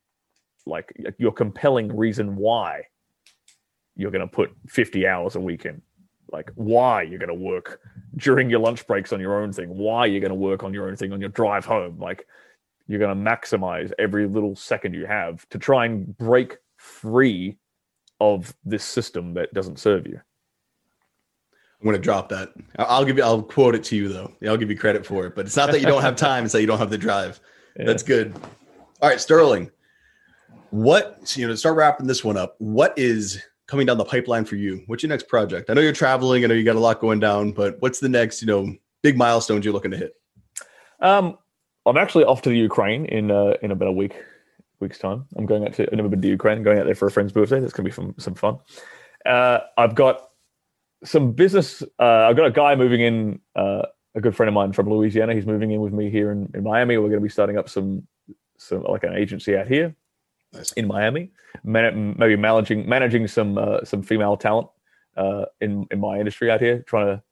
Speaker 3: like your compelling reason why you're going to put 50 hours a week in like why you're going to work during your lunch breaks on your own thing why you're going to work on your own thing on your drive home like you're going to maximize every little second you have to try and break free of this system that doesn't serve you
Speaker 1: I'm going to drop that. I'll give you. I'll quote it to you though. I'll give you credit for it. But it's not that you don't have time. It's that you don't have the drive. That's good. All right, Stirling. What so, you know? To start wrapping this one up. What is coming down the pipeline for you? What's your next project? I know you're traveling. I know you got a lot going down. But what's the next? You know, big milestones you're looking to hit?
Speaker 3: um i'm actually off to the ukraine in uh in about a week week's time i'm going out to i've never been to ukraine going out there for a friend's birthday that's going to be some, some fun uh i've got some business uh i've got a guy moving in uh a good friend of mine from louisiana he's moving in with me here in, in miami we're going to be starting up some some like an agency out here In miami. Man- maybe managing managing some uh, some female talent uh in in my industry out here trying to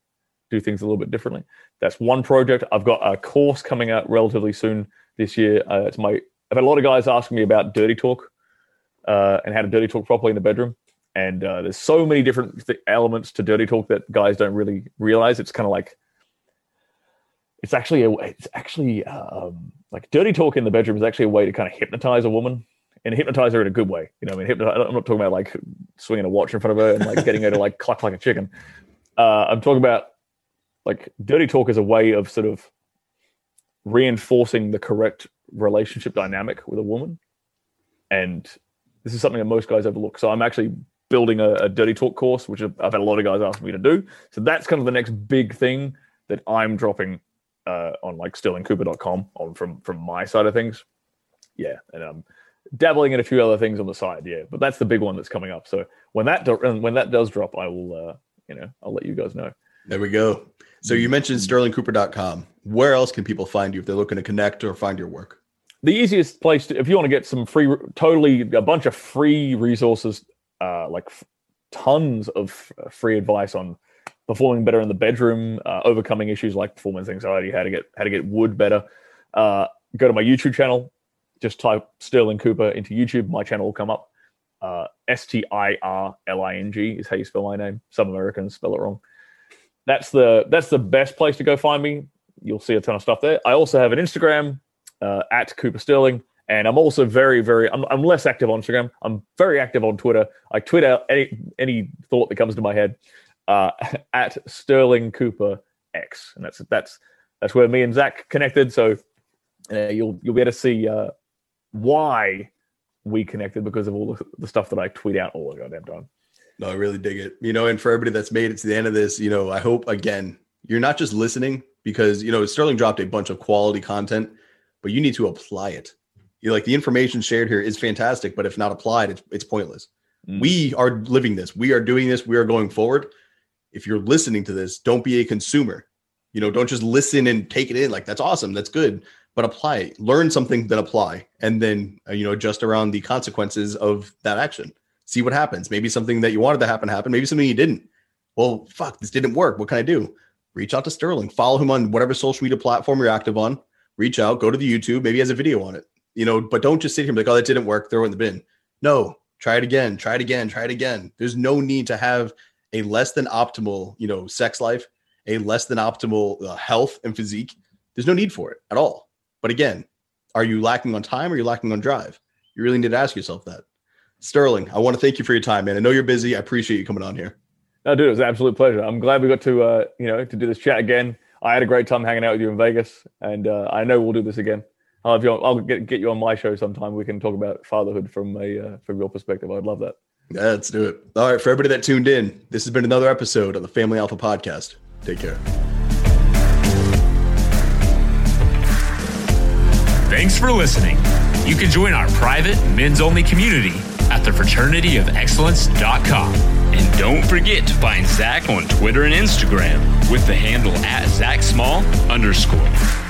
Speaker 3: do things a little bit differently. That's one project. I've got a course coming out relatively soon this year. Uh, it's my i've had a lot of guys asking me about dirty talk uh, and how to dirty talk properly in the bedroom. And uh, there's so many different th- elements to dirty talk that guys don't really realize. It's kind of like it's actually a it's actually um, like dirty talk in the bedroom is actually a way to kind of hypnotize a woman and hypnotize her in a good way. You know i mean hypnotize, i'm not talking about like swinging a watch in front of her and like getting her to like cluck like a chicken. Uh, i'm talking about like dirty talk is a way of sort of reinforcing the correct relationship dynamic with a woman. And this is something that most guys overlook. So i'm actually building a, a dirty talk course which i've had a lot of guys ask me to do. So that's kind of the next big thing that i'm dropping uh, on like stirlingcooper.com on from from my side of things. Yeah and i'm dabbling in a few other things on the side yeah but that's the big one that's coming up so when that do- when that does drop i will uh you know i'll let you guys know
Speaker 1: There we go. So you mentioned stirlingcooper.com. Where else can people find you if they're looking to connect or find your work?
Speaker 3: the easiest place to, if you want to get some free totally a bunch of free resources uh like f- tons of uh, free advice on performing better in the bedroom uh, overcoming issues like performance anxiety how to get how to get wood better uh go to my youtube channel just type stirling cooper into youtube my channel will come up uh s-t-i-r-l-i-n-g is how you spell my name some americans spell it wrong that's the that's the best place to go find me you'll see a ton of stuff there i also have an instagram uh, at Cooper Stirling. And I'm also very, very, I'm, I'm less active on Instagram. I'm very active on Twitter. I tweet out any, any thought that comes to my head uh, at Stirling Cooper X. And that's, that's, that's where me and Zac connected. So uh, you'll, you'll be able to see uh, why we connected because of all the, the stuff that I tweet out all the goddamn time.
Speaker 1: No, I really dig it. You know, and for everybody that's made it to the end of this, you know, I hope again, you're not just listening because, you know, Stirling dropped a bunch of quality content, but you need to apply it. You know, like the information shared here is fantastic, but if not applied, it's, it's pointless.
Speaker 3: Mm.
Speaker 1: We are living this. We are doing this. We are going forward. If you're listening to this, don't be a consumer. You know, don't just listen and take it in. Like that's awesome. That's good. But apply. Learn something, then apply, and then uh, you know adjust around the consequences of that action. See what happens. Maybe something that you wanted to happen happened. Maybe something you didn't. Well, fuck, this didn't work. What can I do? Reach out to Stirling. Follow him on whatever social media platform you're active on. Reach out. Go to the YouTube. Maybe he has a video on it. You know, but don't just sit here and be like, oh, that didn't work. Throw it in the bin. No, try it again. Try it again. Try it again. There's no need to have a less than optimal, you know, sex life, a less than optimal uh, health and physique. There's no need for it at all. But again, are you lacking on time or are you lacking on drive? You really need to ask yourself that. Stirling, I want to thank you for your time, man. I know you're busy. I appreciate you coming on here.
Speaker 3: No, dude, it was an absolute pleasure. I'm glad we got to, uh, you know, to do this chat again. I had a great time hanging out with you in Vegas, and uh, I know we'll do this again. I'll, have you on, I'll get, get you on my show sometime. We can talk about fatherhood from a uh, from your perspective. I'd love that.
Speaker 1: Yeah, let's do it. All right, for everybody that tuned in, this has been another episode of the Family Alpha Podcast. Take care.
Speaker 2: Thanks for listening. You can join our private men's only community at thefraternityofexcellence.com. And don't forget to find Zac on Twitter and Instagram with the handle at Zac Small underscore.